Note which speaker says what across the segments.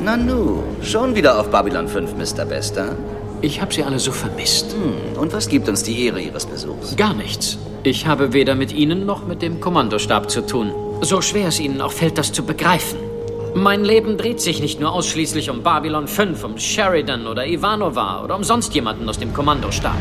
Speaker 1: Nanu, schon wieder auf Babylon 5, Mr. Bester?
Speaker 2: Ich habe sie alle so vermisst.
Speaker 1: Hm, und was gibt uns die Ehre Ihres Besuchs?
Speaker 2: Gar nichts. Ich habe weder mit Ihnen noch mit dem Kommandostab zu tun. So schwer es Ihnen auch fällt, das zu begreifen. Mein Leben dreht sich nicht nur ausschließlich um Babylon 5, um Sheridan oder Ivanova oder um sonst jemanden aus dem Kommandostab.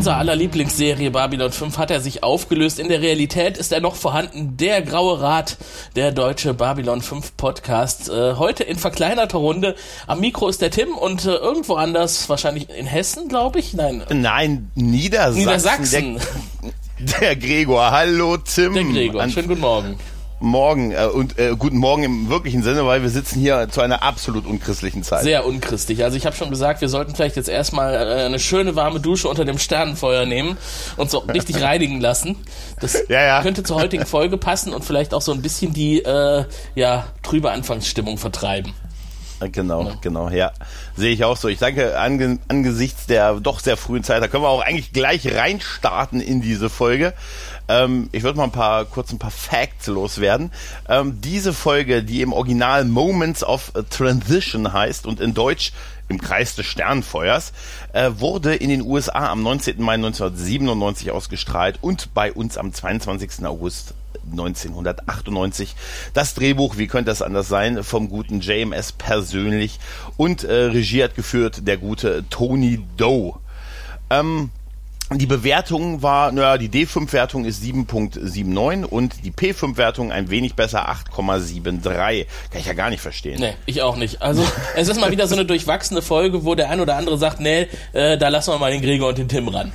Speaker 3: In unserer aller Lieblingsserie Babylon 5 hat er sich aufgelöst. In der Realität ist er noch vorhanden. Der Graue Rat, der deutsche Babylon 5 Podcast. Äh, heute in verkleinerter Runde. Am Mikro ist der Tim und äh, irgendwo anders, wahrscheinlich in Hessen, glaube ich. Nein.
Speaker 4: Nein, Niedersachsen.
Speaker 3: Niedersachsen.
Speaker 4: Der, der Gregor. Hallo Tim.
Speaker 3: Der Gregor. Schönen guten Morgen.
Speaker 4: Morgen äh, und äh, guten Morgen im wirklichen Sinne, weil wir sitzen hier zu einer absolut unchristlichen Zeit.
Speaker 3: Sehr unchristlich. Also ich habe schon gesagt, wir sollten vielleicht jetzt erstmal äh, eine schöne warme Dusche unter dem Sternenfeuer nehmen und so richtig reinigen lassen. Das
Speaker 4: Ja, ja.
Speaker 3: könnte zur heutigen Folge passen und vielleicht auch so ein bisschen die äh, ja trübe Anfangsstimmung vertreiben.
Speaker 4: Äh, Genau, genau, ja. Sehe ich auch so. Ich danke ange angesichts der doch sehr frühen Zeit, da können wir auch eigentlich gleich reinstarten in diese Folge. Ähm, ich würde mal ein paar, kurz ein paar Facts loswerden. Ähm, diese Folge, die im Original Moments of Transition heißt und in Deutsch im Kreis des Sternfeuers, äh, wurde in den USA am 19. Mai 1997 ausgestrahlt und bei uns am 22. August 1998. Das Drehbuch, wie könnte das anders sein, vom guten JMS persönlich und äh, Regie hat geführt der gute Tony Doe. Ähm, die Bewertung war, naja, die D5-Wertung ist 7.79 und die P5-Wertung ein wenig besser 8,73. Kann ich ja gar nicht verstehen.
Speaker 3: Nee, ich auch nicht. Also es ist mal wieder so eine durchwachsene Folge, wo der ein oder andere sagt, nee, äh, da lassen wir mal den Gregor und den Tim ran.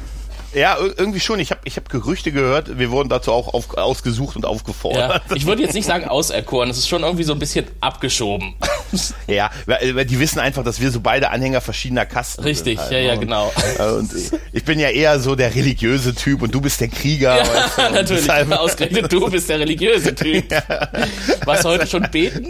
Speaker 4: Ja, ir- irgendwie schon. Ich habe ich hab Gerüchte gehört. Wir wurden dazu auch auf, ausgesucht und
Speaker 3: Ja,
Speaker 4: aufgefordert.
Speaker 3: ich würde jetzt nicht sagen auserkoren, es ist schon irgendwie so ein bisschen abgeschoben.
Speaker 4: Ja, weil, weil die wissen einfach, dass wir so beide Anhänger verschiedener Kasten
Speaker 3: Richtig,
Speaker 4: sind. halt,
Speaker 3: ja,
Speaker 4: ne?
Speaker 3: ja,
Speaker 4: Und,
Speaker 3: genau.
Speaker 4: äh, Und ich, bin ja eher so der religiöse Typ und du bist der Krieger. weißt du,
Speaker 3: Ja, natürlich.
Speaker 4: deshalb-
Speaker 3: Ausgerechnet du bist der religiöse Typ. Was heute schon beten?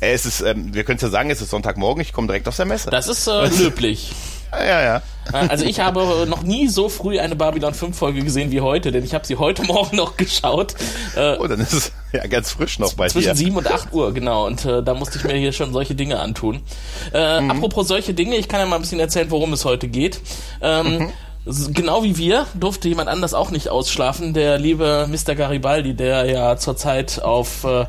Speaker 4: Äh, es ist, ähm, wir können ja sagen, es ist Sonntagmorgen, ich komme direkt aus der Messe.
Speaker 3: Das ist äh, löblich.
Speaker 4: Ja, ja, ja.
Speaker 3: Äh, Also ich habe noch nie so früh eine Babylon 5 Folge gesehen wie heute, denn ich habe sie heute Morgen noch geschaut. Äh,
Speaker 4: Oh, dann ist es ja ganz frisch noch bei
Speaker 3: Zwischen
Speaker 4: dir.
Speaker 3: 7 und 8 Uhr, genau. Und äh, da musste ich mir hier schon solche Dinge antun. Äh,
Speaker 4: Mhm.
Speaker 3: Apropos solche Dinge, ich kann ja mal ein bisschen erzählen, worum es heute geht. Ähm,
Speaker 4: Mhm.
Speaker 3: Genau wie wir durfte jemand anders auch nicht ausschlafen. Der liebe Mr. Garibaldi, der ja zurzeit auf äh,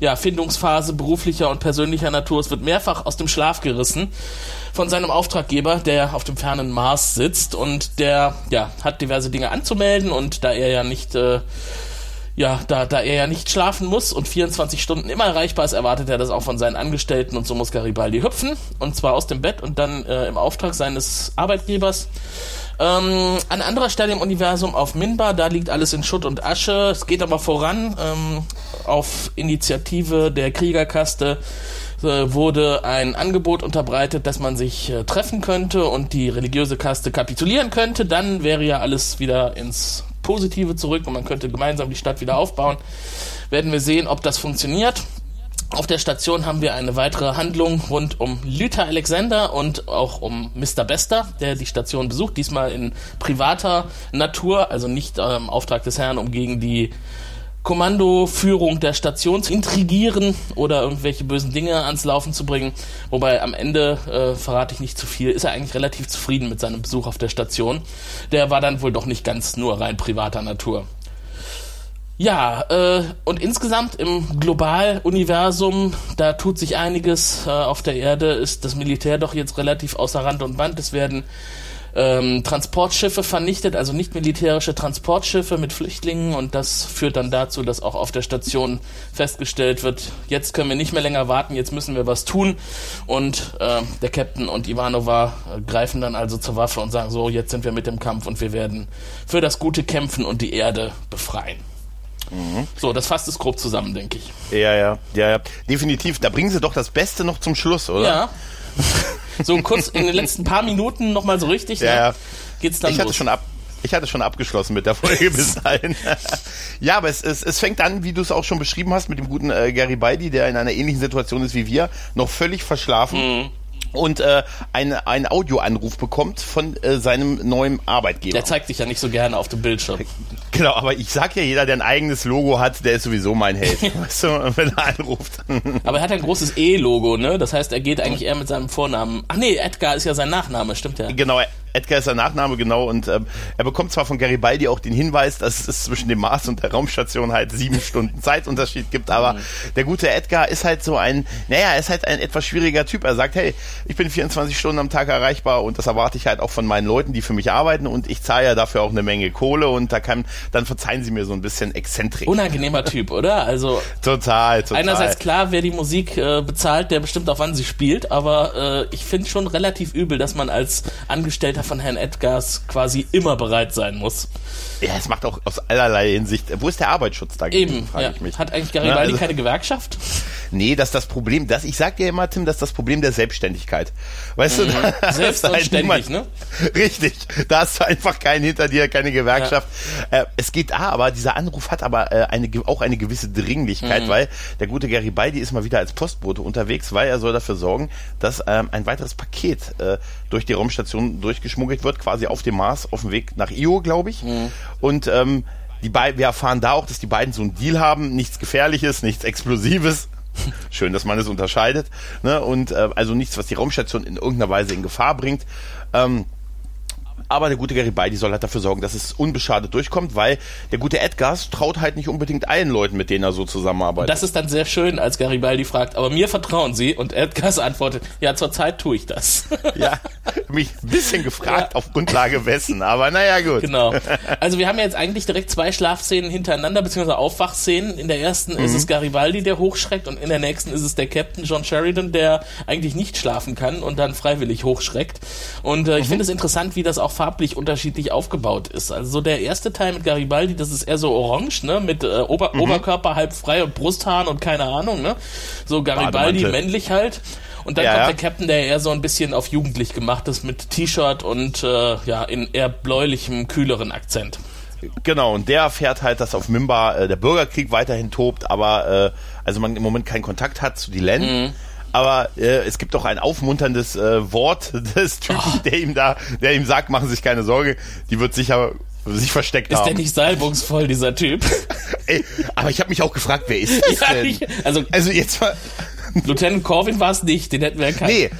Speaker 3: ja, Findungsphase beruflicher und persönlicher Natur ist, wird mehrfach aus dem Schlaf gerissen von seinem Auftraggeber, der auf dem fernen Mars sitzt und der ja hat diverse Dinge anzumelden und da er ja nicht äh, ja, da, da er ja nicht schlafen muss und 24 Stunden immer erreichbar ist, erwartet er das auch von seinen Angestellten und so muss Garibaldi hüpfen und zwar aus dem Bett und dann äh, im Auftrag seines Arbeitgebers. Ähm, an anderer Stelle im Universum auf Minbar, da liegt alles in Schutt und Asche. Es geht aber voran. Ähm, auf Initiative der Kriegerkaste wurde ein Angebot unterbreitet, dass man sich äh, treffen könnte und die religiöse Kaste kapitulieren könnte. Dann wäre ja alles wieder ins Positive zurück und man könnte gemeinsam die Stadt wieder aufbauen. Werden wir sehen, ob das funktioniert. Auf der Station haben wir eine weitere Handlung rund um Luther Alexander und auch um Mr. Bester, der die Station besucht, diesmal in privater Natur, also nicht äh, im Auftrag des Herrn, um gegen die Kommandoführung der Station zu intrigieren oder irgendwelche bösen Dinge ans Laufen zu bringen. Wobei am Ende, äh, verrate ich nicht zu viel, ist er eigentlich relativ zufrieden mit seinem Besuch auf der Station. Der war dann wohl doch nicht ganz nur rein privater Natur. Ja, äh, und insgesamt im Globaluniversum, da tut sich einiges. Äh, auf der Erde ist das Militär doch jetzt relativ außer Rand und Band. Es werden ähm, Transportschiffe vernichtet, also nicht militärische Transportschiffe mit Flüchtlingen und das führt dann dazu, dass auch auf der Station festgestellt wird, jetzt können wir nicht mehr länger warten, jetzt müssen wir was tun und äh, der Captain und Ivanova äh, greifen dann also zur Waffe und sagen so, jetzt sind wir mit dem Kampf und wir werden für das Gute kämpfen und die Erde befreien. So, das fasst es grob zusammen, denke ich.
Speaker 4: Ja, ja, ja, ja. Definitiv. Da bringen sie doch das Beste noch zum Schluss, oder?
Speaker 3: Ja. So kurz in den letzten paar Minuten nochmal so richtig,
Speaker 4: ja,
Speaker 3: ne?
Speaker 4: ja.
Speaker 3: geht's dann
Speaker 4: ich hatte
Speaker 3: los.
Speaker 4: schon ab. Ich hatte schon abgeschlossen mit der Folge bis dahin. ja, aber es, es, es fängt an, wie du es auch schon beschrieben hast, mit dem guten äh, Garibaldi, der in einer ähnlichen Situation ist wie wir, noch völlig verschlafen.
Speaker 3: Mhm.
Speaker 4: Und äh, ein, einen Audioanruf bekommt von äh, seinem neuen Arbeitgeber.
Speaker 3: Der zeigt sich ja nicht so gerne auf dem Bildschirm.
Speaker 4: Genau, aber ich sag ja, jeder, der ein eigenes Logo hat, der ist sowieso mein Held. weißt du, wenn er anruft.
Speaker 3: Aber er hat ein großes E-Logo, ne? Das heißt, er geht eigentlich eher mit seinem Vornamen. Ach nee, Edgar ist ja sein Nachname, stimmt ja.
Speaker 4: genau, Edgar ist sein Nachname, genau. Und ähm, er bekommt zwar von Garibaldi auch den Hinweis, dass es zwischen dem Mars und der Raumstation halt sieben Stunden Zeitunterschied gibt, aber der gute Edgar ist halt so ein, naja, er ist halt ein etwas schwieriger Typ. Er sagt, hey, ich bin 24 Stunden am Tag erreichbar und das erwarte ich halt auch von meinen Leuten, die für mich arbeiten und ich zahle ja dafür auch eine Menge Kohle und da kann, dann verzeihen sie mir so ein bisschen Exzentrik.
Speaker 3: Unangenehmer Typ, oder? Also
Speaker 4: total, total.
Speaker 3: einerseits klar, wer die Musik äh, bezahlt, der bestimmt auch wann sie spielt, aber äh, ich finde schon relativ übel, dass man als Angestellter von Herrn Edgars quasi immer bereit sein muss.
Speaker 4: Ja, es macht auch aus allerlei Hinsicht. Wo ist der Arbeitsschutz da
Speaker 3: Eben,
Speaker 4: frage
Speaker 3: ja.
Speaker 4: ich mich.
Speaker 3: Hat eigentlich Garibaldi
Speaker 4: Ne, also-
Speaker 3: keine Gewerkschaft?
Speaker 4: Nee, das ist das Problem. Das, ich sag dir immer, Tim, das ist das Problem der Selbstständigkeit. Weißt du, da
Speaker 3: Mhm. Selbst
Speaker 4: ist
Speaker 3: und
Speaker 4: halt
Speaker 3: ne?
Speaker 4: Richtig. Da hast du einfach keinen hinter dir, keine Gewerkschaft. Äh, es geht da, aber dieser Anruf hat aber äh, eine, auch eine gewisse
Speaker 3: Mhm.
Speaker 4: Dringlichkeit, weil der gute Garibaldi ist mal wieder als Postbote unterwegs, weil er soll dafür sorgen, dass ähm, ein weiteres Paket äh, durch die Raumstation durchgeschmuggelt wird, quasi auf dem Mars, auf dem Weg nach Io, glaube ich.
Speaker 3: Mhm.
Speaker 4: Und ähm, die beiden, wir erfahren da auch, dass die beiden so einen Deal haben, nichts Gefährliches, nichts Explosives. Schön, dass man es unterscheidet. Ne? Und äh, also nichts, was die Raumstation in irgendeiner Weise in Gefahr bringt. Ähm, aber der gute Garibaldi soll halt dafür sorgen, dass es unbeschadet durchkommt, weil der gute Edgars traut halt nicht unbedingt allen Leuten, mit denen er so zusammenarbeitet.
Speaker 3: Das ist dann sehr schön, als Garibaldi fragt, aber mir vertrauen Sie? Und Edgars antwortet, ja, zurzeit tue ich das.
Speaker 4: ja, mich ein bisschen gefragt, auf Grundlage wessen, aber naja, gut.
Speaker 3: Genau. Also wir haben ja jetzt eigentlich direkt zwei Schlafszenen hintereinander, beziehungsweise Aufwachszenen. In der ersten ist es Garibaldi, der hochschreckt und in der nächsten ist es der Captain John Sheridan, der eigentlich nicht schlafen kann und dann freiwillig hochschreckt. Und äh, ich finde es interessant, wie das auch farblich unterschiedlich aufgebaut ist. Also so der erste Teil mit Garibaldi, das ist eher so orange, ne, mit äh, Ober Oberkörper halb frei und Brusthaaren und keine Ahnung, ne. So Garibaldi männlich halt. Und dann
Speaker 4: Ja,
Speaker 3: kommt der Captain, der eher so ein bisschen auf jugendlich gemacht ist, mit T-Shirt und äh, ja, in eher bläulichem, kühleren Akzent.
Speaker 4: Genau, und der erfährt halt, dass auf Mimba äh, der Bürgerkrieg weiterhin tobt, aber äh, also man im Moment keinen Kontakt hat zu Dylan. Aber äh, es gibt doch ein aufmunterndes äh, Wort des Typen, der ihm da, der ihm sagt, machen Sie sich keine Sorge, die wird sicher sich versteckt
Speaker 3: Ist
Speaker 4: haben.
Speaker 3: der nicht salbungsvoll, dieser Typ?
Speaker 4: Ey, aber ich habe mich auch gefragt, wer ist das
Speaker 3: Ja,
Speaker 4: denn?
Speaker 3: ich- also-
Speaker 4: also jetzt mal,
Speaker 3: Lieutenant Corwin war es nicht, den hätten wir erkannt.
Speaker 4: nee.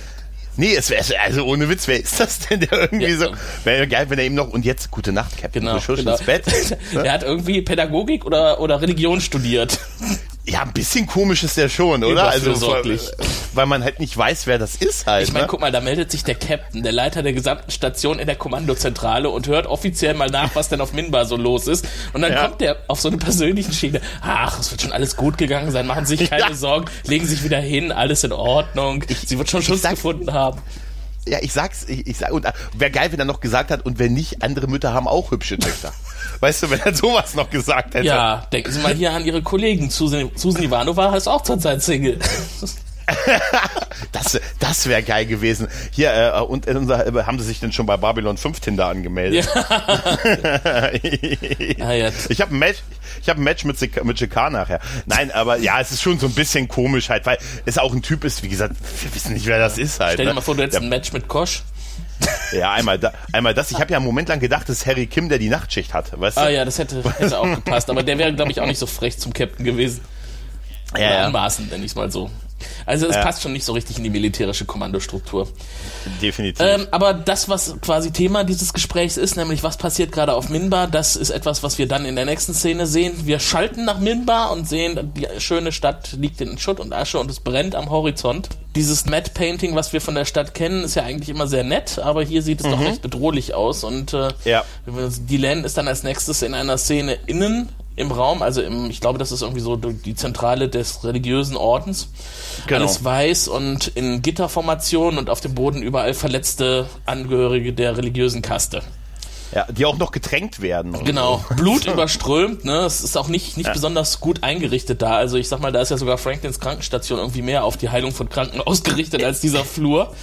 Speaker 4: Nee, es wäre also ohne Witz, wer ist das denn, der irgendwie
Speaker 3: Ja.
Speaker 4: so wäre geil, wenn er ihm noch und jetzt gute Nacht, Captain,
Speaker 3: Genau, genau.
Speaker 4: ins Bett.
Speaker 3: Er hat irgendwie Pädagogik oder, oder Religion studiert.
Speaker 4: Ja, ein bisschen komisch ist der schon, oder? Also,
Speaker 3: Überfürsorglich.
Speaker 4: weil man halt nicht weiß, wer das ist halt.
Speaker 3: Ich meine,
Speaker 4: ne?
Speaker 3: guck mal, da meldet sich der Captain, der Leiter der gesamten Station in der Kommandozentrale und hört offiziell mal nach, was denn auf Minbar so los ist. Und dann
Speaker 4: Ja.
Speaker 3: kommt der auf so eine persönliche Schiene. Ach, es wird schon alles gut gegangen sein, machen Sie sich keine
Speaker 4: Ja.
Speaker 3: Sorgen, legen Sie sich wieder hin, alles in Ordnung. Sie wird schon Schutz gefunden haben.
Speaker 4: Ja, ich sag's, ich, ich sag, und äh, wäre geil, wenn er noch gesagt hat, und wenn nicht, andere Mütter haben auch hübsche Töchter. Weißt du, wenn er sowas noch gesagt hätte.
Speaker 3: Ja, denken Sie mal hier an Ihre Kollegen. Susan, Susan Ivanova ist auch zurzeit Single.
Speaker 4: Das, das wäre geil gewesen. Hier, äh, und in unser, äh, haben sie sich denn schon bei Babylon 5 Tinder angemeldet?
Speaker 3: Ah, ja.
Speaker 4: Ich habe ein Match, ich habe ein Match mit, Sik- mit Shikar nachher. Nein, aber ja, es ist schon so ein bisschen komisch halt, weil es auch ein Typ ist, wie gesagt, wir wissen nicht, wer das ist halt.
Speaker 3: Stell dir
Speaker 4: ne?
Speaker 3: mal vor, du hättest
Speaker 4: Der-
Speaker 3: ein Match mit Kosch.
Speaker 4: Ja, einmal, da, einmal das. Ich habe ja einen Moment lang gedacht, das ist Harry Kim, der die Nachtschicht hat. Weißt
Speaker 3: Ah
Speaker 4: du?
Speaker 3: ja, das hätte, hätte auch gepasst. Aber der wäre, glaube ich, auch nicht so frech zum Captain gewesen.
Speaker 4: ja, ja,
Speaker 3: anmaßend, nenne ich es mal so. Also es
Speaker 4: Ja.
Speaker 3: passt schon nicht so richtig in die militärische Kommandostruktur.
Speaker 4: definitiv.
Speaker 3: Ähm, aber das, was quasi Thema dieses Gesprächs ist, nämlich was passiert gerade auf Minbar, das ist etwas, was wir dann in der nächsten Szene sehen. Wir schalten nach Minbar und sehen, die schöne Stadt liegt in Schutt und Asche und es brennt am Horizont. Dieses Matte Painting, was wir von der Stadt kennen, ist ja eigentlich immer sehr nett, aber hier sieht es doch recht bedrohlich aus und äh,
Speaker 4: Ja.
Speaker 3: Dylan ist dann als nächstes in einer Szene innen im Raum, also im, ich glaube, das ist irgendwie so die Zentrale des religiösen Ordens.
Speaker 4: Genau.
Speaker 3: Alles weiß und in Gitterformation und auf dem Boden überall verletzte Angehörige der religiösen Kaste.
Speaker 4: Ja, die auch noch getränkt werden.
Speaker 3: Genau, so. Blut überströmt, ne? Es ist auch nicht, nicht ja. besonders gut eingerichtet da. Also ich sag mal, da ist ja sogar Franklins Krankenstation irgendwie mehr auf die Heilung von Kranken ausgerichtet als dieser Flur.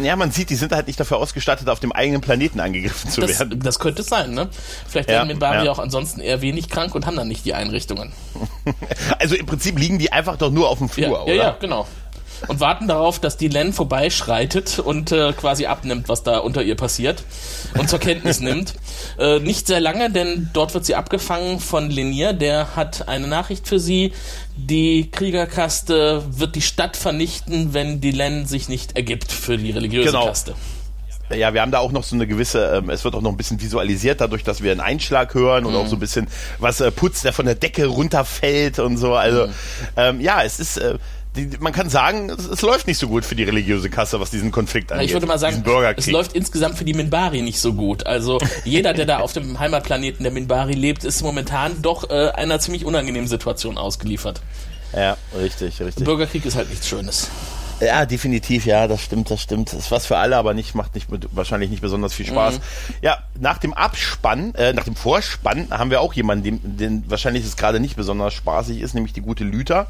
Speaker 4: Ja, man sieht, die sind halt nicht dafür ausgestattet, auf dem eigenen Planeten angegriffen zu
Speaker 3: das,
Speaker 4: werden.
Speaker 3: Das könnte sein, ne? Vielleicht werden ja, Minbari ja. auch ansonsten eher wenig krank und haben dann nicht die Einrichtungen.
Speaker 4: Also im Prinzip liegen die einfach doch nur auf dem Flur,
Speaker 3: ja,
Speaker 4: oder?
Speaker 3: Ja, ja, genau und warten darauf, dass die Len vorbeischreitet und äh, quasi abnimmt, was da unter ihr passiert und zur Kenntnis nimmt. Äh, nicht sehr lange, denn dort wird sie abgefangen von Lenier, der hat eine Nachricht für sie. Die Kriegerkaste wird die Stadt vernichten, wenn die Len sich nicht ergibt für die religiöse genau. Kaste.
Speaker 4: Ja, wir haben da auch noch so eine gewisse, ähm, es wird auch noch ein bisschen visualisiert, dadurch, dass wir einen Einschlag hören und mhm. auch so ein bisschen was äh, Putz, der von der Decke runterfällt und so. Also mhm. ähm, ja, es ist, äh, die, man kann sagen, es, es, läuft nicht so gut für die religiöse Kasse, was diesen Konflikt angeht.
Speaker 3: Ich würde mal sagen, es läuft insgesamt für die Minbari nicht so gut. Also jeder, der da auf dem Heimatplaneten der Minbari lebt, ist momentan doch äh, einer ziemlich unangenehmen Situation ausgeliefert.
Speaker 4: Ja, richtig, richtig.
Speaker 3: Bürgerkrieg ist halt nichts Schönes.
Speaker 4: Ja, definitiv, ja, das stimmt, das stimmt. Das ist was für alle, aber nicht, macht nicht, wahrscheinlich nicht besonders viel Spaß. Mhm. Ja, nach dem Abspann, äh, nach dem Vorspann haben wir auch jemanden, den, den wahrscheinlich es gerade nicht besonders spaßig ist, nämlich die gute Lüter,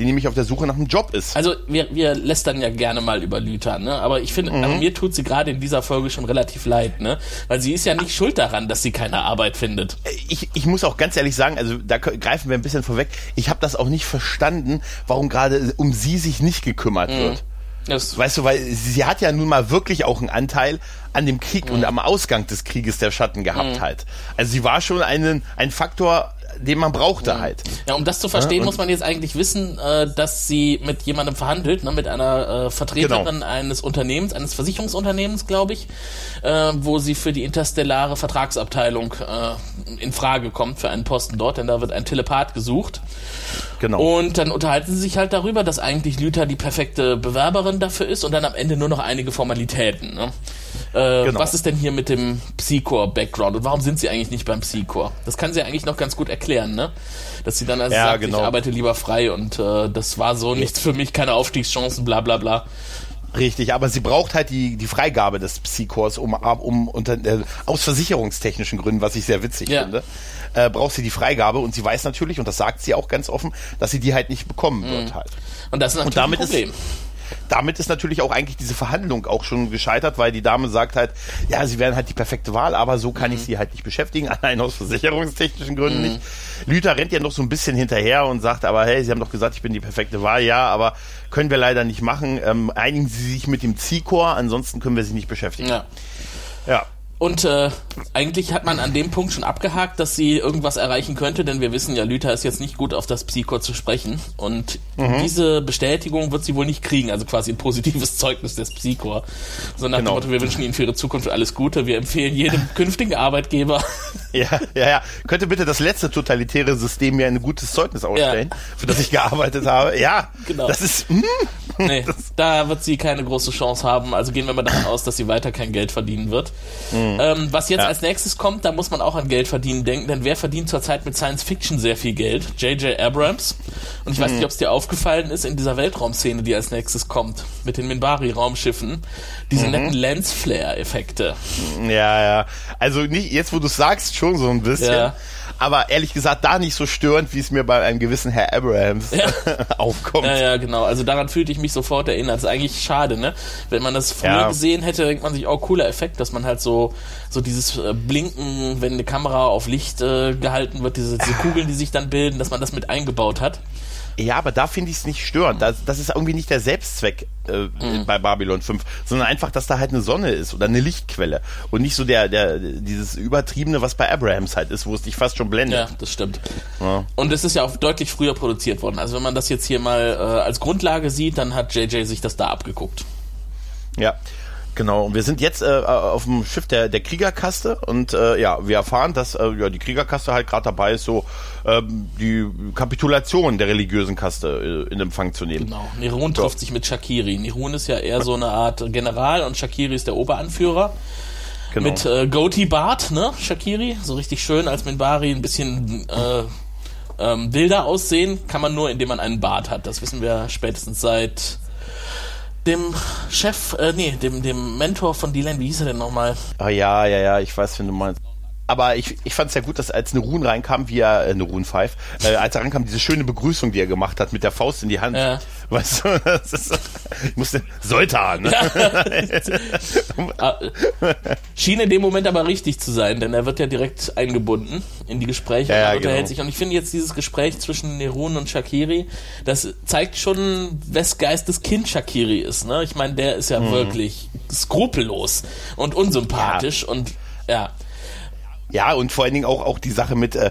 Speaker 4: die nämlich auf der Suche nach einem Job ist.
Speaker 3: Also wir, wir lästern ja gerne mal über Lüter, ne? Aber ich finde, mhm. also mir tut sie gerade in dieser Folge schon relativ leid, ne? Weil sie ist ja nicht schuld daran, dass sie keine Arbeit findet.
Speaker 4: Äh, ich, ich muss auch ganz ehrlich sagen, also da greifen wir ein bisschen vorweg, ich habe das auch nicht verstanden, warum gerade um sie sich nicht gekümmert mhm. wird. Das weißt du, weil sie hat ja nun mal wirklich auch einen Anteil an dem Krieg mhm. und am Ausgang des Krieges der Schatten gehabt mhm. halt. Also sie war schon einen, ein Faktor den man brauchte halt.
Speaker 3: Ja, um das zu verstehen, ja, muss man jetzt eigentlich wissen, äh, dass sie mit jemandem verhandelt, ne, mit einer äh, Vertreterin genau. eines Unternehmens, eines Versicherungsunternehmens, glaube ich, äh, wo sie für die interstellare Vertragsabteilung äh, in Frage kommt für einen Posten dort, denn da wird ein Telepath gesucht. Genau. Und dann unterhalten sie sich halt darüber, dass eigentlich Lüther die perfekte Bewerberin dafür ist und dann am Ende nur noch einige Formalitäten. Ne? Äh, genau. Was ist denn hier mit dem Psycore-Background und warum sind sie eigentlich nicht beim Psycore? Das kann sie eigentlich noch ganz gut erklären, ne? Dass sie dann also ja, sagt, genau. ich arbeite lieber frei und äh, das war so nichts für mich, keine Aufstiegschancen, bla bla bla.
Speaker 4: Richtig, aber sie braucht halt die, die Freigabe des Psychors, um, um unter, äh, aus versicherungstechnischen Gründen, was ich sehr witzig ja. finde, äh, braucht sie die Freigabe und sie weiß natürlich, und das sagt sie auch ganz offen, dass sie die halt nicht bekommen mhm. wird halt.
Speaker 3: Und das ist natürlich und damit ein Problem. Ist,
Speaker 4: damit ist natürlich auch eigentlich diese Verhandlung auch schon gescheitert, weil die Dame sagt halt, ja, sie wären halt die perfekte Wahl, aber so kann mhm. ich sie halt nicht beschäftigen, allein aus versicherungstechnischen Gründen mhm. nicht. Lüther rennt ja noch so ein bisschen hinterher und sagt aber, hey, Sie haben doch gesagt, ich bin die perfekte Wahl, ja, aber können wir leider nicht machen. Ähm, einigen Sie sich mit dem Ziehchor, ansonsten können wir Sie nicht beschäftigen.
Speaker 3: Ja. Ja. Und äh, eigentlich hat man an dem Punkt schon abgehakt, dass sie irgendwas erreichen könnte, denn wir wissen ja, Lüther ist jetzt nicht gut auf das Psychor zu sprechen. Und mhm. diese Bestätigung wird sie wohl nicht kriegen, also quasi ein positives Zeugnis des Psychor. So nach genau. Motto, wir wünschen Ihnen für Ihre Zukunft alles Gute, wir empfehlen jedem künftigen Arbeitgeber.
Speaker 4: Ja, ja, ja. Könnte bitte das letzte totalitäre System mir ein gutes Zeugnis ausstellen, ja. für das ich gearbeitet habe? Ja, genau. Das ist.
Speaker 3: Hm. nee, das da wird sie keine große Chance haben. Also gehen wir mal davon aus, dass sie weiter kein Geld verdienen wird. Mhm. Mhm. Ähm, was jetzt ja. als nächstes kommt, da muss man auch an Geld verdienen denken, denn wer verdient zurzeit mit Science Fiction sehr viel Geld? J.J. Abrams. Und ich mhm. weiß nicht, ob es dir aufgefallen ist, in dieser Weltraumszene, die als nächstes kommt, mit den Minbari-Raumschiffen, diese mhm. netten Lens-Flare-Effekte.
Speaker 4: Ja, ja. Also nicht, jetzt wo du sagst, schon so ein bisschen. Ja aber ehrlich gesagt da nicht so störend, wie es mir bei einem gewissen Herr Abrahams ja. aufkommt.
Speaker 3: Ja, ja, genau. Also daran fühlte ich mich sofort erinnert. Das ist eigentlich schade, ne? Wenn man das früher ja. gesehen hätte, denkt man sich, oh, cooler Effekt, dass man halt so, so dieses äh, Blinken, wenn eine Kamera auf Licht äh, gehalten wird, diese, diese Kugeln, die sich dann bilden, dass man das mit eingebaut hat.
Speaker 4: Ja, aber da finde ich es nicht störend. Das, das ist irgendwie nicht der Selbstzweck äh, mhm. bei Babylon 5, sondern einfach, dass da halt eine Sonne ist oder eine Lichtquelle und nicht so der, der, dieses übertriebene, was bei Abrahams halt ist, wo es dich fast schon blendet.
Speaker 3: Ja, das stimmt. Ja. Und es ist ja auch deutlich früher produziert worden. Also wenn man das jetzt hier mal äh, als Grundlage sieht, dann hat JJ sich das da abgeguckt.
Speaker 4: Ja. Genau, und wir sind jetzt äh, auf dem Schiff der, der Kriegerkaste und äh, ja, wir erfahren, dass äh, ja, die Kriegerkaste halt gerade dabei ist, so ähm, die Kapitulation der religiösen Kaste äh, in Empfang zu nehmen.
Speaker 3: Genau, Nerun so. trifft sich mit Shakiri. Nerun ist ja eher so eine Art General und Shakiri ist der Oberanführer. Genau. Mit äh, Goatee Bart, ne, Shakiri, so richtig schön als Minbari, ein bisschen äh, ähm, wilder aussehen, kann man nur, indem man einen Bart hat. Das wissen wir spätestens seit dem Chef, äh, nee, dem, dem Mentor von Dylan, wie hieß er denn nochmal?
Speaker 4: Ah ja, ja, ja, ich weiß, wenn du meinst. Aber ich, ich fand es ja gut, dass als Nerun reinkam, wie er, äh, Nerun Five, äh, als er reinkam, diese schöne Begrüßung, die er gemacht hat, mit der Faust in die Hand. Ja. Weißt du, das ist, ich musste, Soltan. Ne?
Speaker 3: Ja. Schien in dem Moment aber richtig zu sein, denn er wird ja direkt eingebunden in die Gespräche ja, und unterhält genau. sich. Und ich finde jetzt dieses Gespräch zwischen Nerun und Shakiri, das zeigt schon, wes Geistes Kind Shakiri ist. Ne? Ich meine, der ist ja mhm. wirklich skrupellos und unsympathisch und ja.
Speaker 4: Ja, und vor allen Dingen auch, auch die Sache mit, äh,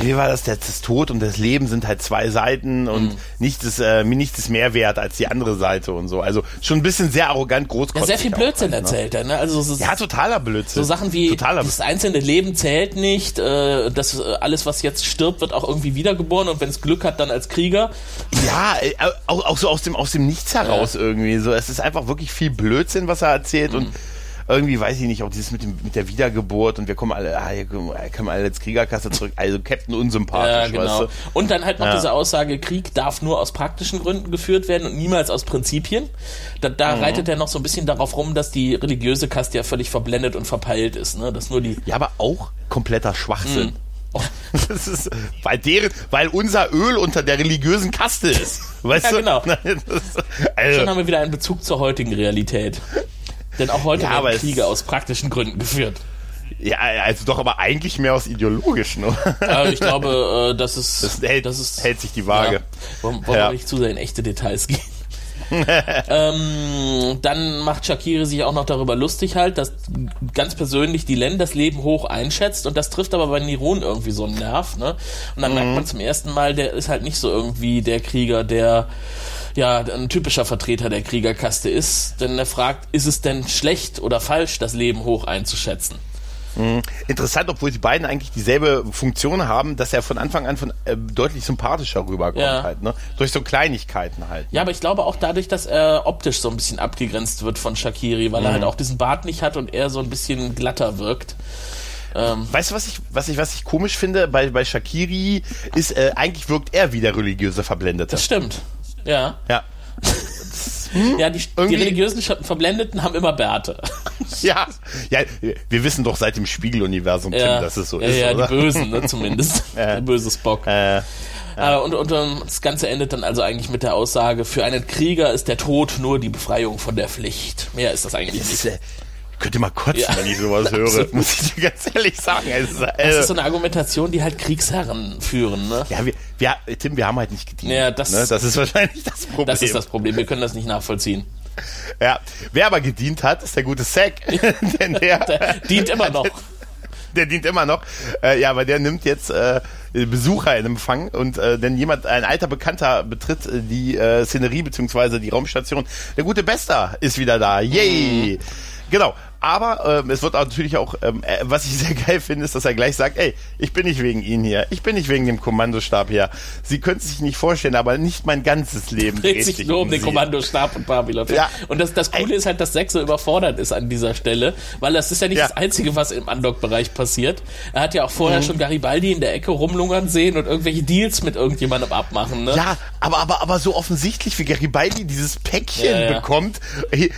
Speaker 4: wie war das, das Tod und das Leben sind halt zwei Seiten und mhm. nichts ist, äh, nichts ist mehr wert als die andere Seite und so. Also schon ein bisschen sehr arrogant, großkotzig.
Speaker 3: Ja, sehr viel Blödsinn halt, erzählt er, ne? Also so,
Speaker 4: ja, totaler Blödsinn.
Speaker 3: So Sachen wie, totaler das einzelne Leben zählt nicht, äh, das äh, alles, was jetzt stirbt, wird auch irgendwie wiedergeboren und wenn es Glück hat, dann als Krieger.
Speaker 4: Ja, äh, auch, auch so aus dem, aus dem Nichts heraus ja. irgendwie. So, es ist einfach wirklich viel Blödsinn, was er erzählt mhm. und irgendwie, weiß ich nicht, auch dieses mit, dem, mit der Wiedergeburt und wir kommen alle, ah, hier kommen alle als Kriegerkasse zurück. Also Captain unsympathisch, ja, genau. Weißt du?
Speaker 3: Und dann halt noch ja. diese Aussage, Krieg darf nur aus praktischen Gründen geführt werden und niemals aus Prinzipien. Da, da mhm. reitet er noch so ein bisschen darauf rum, dass die religiöse Kaste ja völlig verblendet und verpeilt ist. Ne? Dass nur die
Speaker 4: ja, aber auch kompletter Schwachsinn. Mhm. Das ist, weil, deren, weil unser Öl unter der religiösen Kaste ist. Weißt ja, du? genau.
Speaker 3: also. Schon haben wir wieder einen Bezug zur heutigen Realität. Denn auch heute ja, werden Kriege aus praktischen Gründen geführt.
Speaker 4: Ja, also doch aber eigentlich mehr aus ideologischen, oder?
Speaker 3: Äh, ich glaube, äh, das ist.
Speaker 4: Das hält, das ist, hält sich die Waage. Ja,
Speaker 3: wollen wollen ja. wir nicht zu sehr in echte Details gehen. ähm, dann macht Shakiri sich auch noch darüber lustig halt, dass ganz persönlich die Len das Leben hoch einschätzt und das trifft aber bei Niron irgendwie so einen Nerv, ne? Und dann mhm. merkt man zum ersten Mal, der ist halt nicht so irgendwie der Krieger, der ja ein typischer Vertreter der Kriegerkaste ist, denn er fragt, ist es denn schlecht oder falsch, das Leben hoch einzuschätzen?
Speaker 4: Mhm. Interessant, obwohl die beiden eigentlich dieselbe Funktion haben, dass er von Anfang an von äh, deutlich sympathischer rüberkommt ja. halt, ne? Durch so Kleinigkeiten halt.
Speaker 3: Ne? Ja, aber ich glaube auch dadurch, dass er optisch so ein bisschen abgegrenzt wird von Shakiri, weil mhm. er halt auch diesen Bart nicht hat und er so ein bisschen glatter wirkt.
Speaker 4: Ähm, weißt du, was ich, was ich, was ich komisch finde bei, bei Shakiri ist, äh, eigentlich wirkt er wie der religiöse Verblendete.
Speaker 3: Das stimmt. Ja.
Speaker 4: Ja.
Speaker 3: ja, die, die religiösen Verblendeten haben immer Bärte.
Speaker 4: Ja, ja, wir wissen doch seit dem Spiegeluniversum,
Speaker 3: ja,
Speaker 4: dass es so
Speaker 3: ja,
Speaker 4: ist.
Speaker 3: Ja,
Speaker 4: oder?
Speaker 3: die Bösen, ne, zumindest. Ja. Der böse Spock. Äh, ja. Äh, und, und um, das Ganze endet dann also eigentlich mit der Aussage, für einen Krieger ist der Tod nur die Befreiung von der Pflicht. Mehr ist das eigentlich ist, nicht.
Speaker 4: Könnt ihr mal kotzen, ja. wenn ich sowas höre, muss ich dir ganz ehrlich sagen.
Speaker 3: Also, äh, das ist so eine Argumentation, die halt Kriegsherren führen. Ne?
Speaker 4: Ja, wir, wir, Tim, wir haben halt nicht gedient.
Speaker 3: Ja, das,
Speaker 4: ne? das ist wahrscheinlich das Problem.
Speaker 3: Das ist das Problem, wir können das nicht nachvollziehen.
Speaker 4: Ja, wer aber gedient hat, ist der gute Zack.
Speaker 3: Denn der, der dient immer noch.
Speaker 4: Der, der dient immer noch. Äh, ja, aber der nimmt jetzt äh, Besucher in Empfang und äh, denn jemand, ein alter Bekannter betritt äh, die äh, Szenerie beziehungsweise die Raumstation. Der gute Bester ist wieder da. Yay! Mhm. Genau. Aber ähm, es wird natürlich auch, ähm, äh, was ich sehr geil finde, ist, dass er gleich sagt, ey, ich bin nicht wegen Ihnen hier, ich bin nicht wegen dem Kommandostab hier. Sie können sich nicht vorstellen, aber nicht mein ganzes Leben
Speaker 3: dreht, dreht sich nur um den Kommandostab und Babylon. Ja. Und das, das Coole ey. ist halt, dass Sex so überfordert ist an dieser Stelle, weil das ist ja nicht ja. das Einzige, was im Undock-Bereich passiert. Er hat ja auch vorher mhm. schon Garibaldi in der Ecke rumlungern sehen und irgendwelche Deals mit irgendjemandem abmachen. Ne?
Speaker 4: Ja, aber, aber, aber so offensichtlich, wie Garibaldi dieses Päckchen ja, bekommt,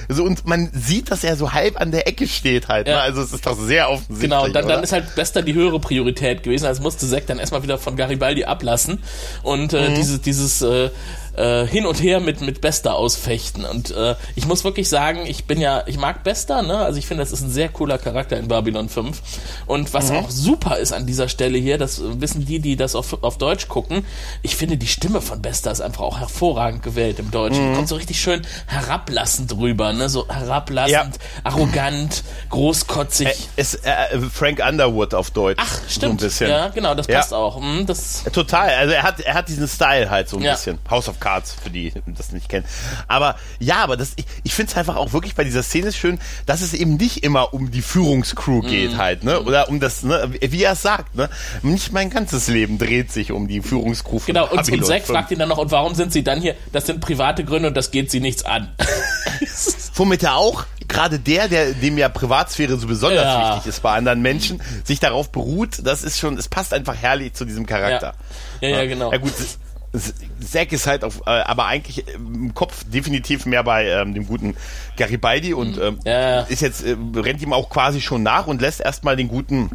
Speaker 4: so, und man sieht, dass er so halb an der Ecke steht halt. Ne? Ja. Ne? Also es ist doch sehr offensichtlich.
Speaker 3: Genau, dann, dann ist halt Bester die höhere Priorität gewesen. Also musste Zack dann erstmal wieder von Garibaldi ablassen. Und äh, mhm. dieses, dieses äh, äh, hin und her mit, mit Bester ausfechten. Und äh, ich muss wirklich sagen, ich bin ja, ich mag Bester, ne? Also ich finde, das ist ein sehr cooler Charakter in Babylon 5. Und was mhm. auch super ist an dieser Stelle hier, das wissen die, die das auf, auf Deutsch gucken, ich finde, die Stimme von Bester ist einfach auch hervorragend gewählt im Deutschen. Mhm. Kommt so richtig schön herablassend rüber, ne? So herablassend, ja. arrogant, großkotzig. Äh,
Speaker 4: ist äh, Frank Underwood auf Deutsch.
Speaker 3: Ach, stimmt. So ja, genau, das passt ja. auch. Hm, das
Speaker 4: Total. Also er hat, er hat diesen Style halt so ein ja. bisschen. House of Cards, für die das nicht kennen. Aber ja, aber das, ich, ich finde es einfach auch wirklich bei dieser Szene schön, dass es eben nicht immer um die Führungscrew geht mm. halt, ne? Oder um das, ne? Wie er es sagt, ne? Nicht mein ganzes Leben dreht sich um die Führungscrew
Speaker 3: von Genau, und, und Zack fragt ihn dann noch, und warum sind sie dann hier? Das sind private Gründe und das geht sie nichts an.
Speaker 4: Womit er auch, gerade der, der, dem ja Privatsphäre so besonders ja. wichtig ist bei anderen Menschen, sich darauf beruht, das ist schon, es passt einfach herrlich zu diesem Charakter.
Speaker 3: Ja, ja, ja genau.
Speaker 4: Ja gut, Zack ist halt auf, äh, aber eigentlich im Kopf definitiv mehr bei ähm, dem guten Garibaldi und mhm. ähm, ja. ist jetzt, äh, rennt ihm auch quasi schon nach und lässt erstmal den guten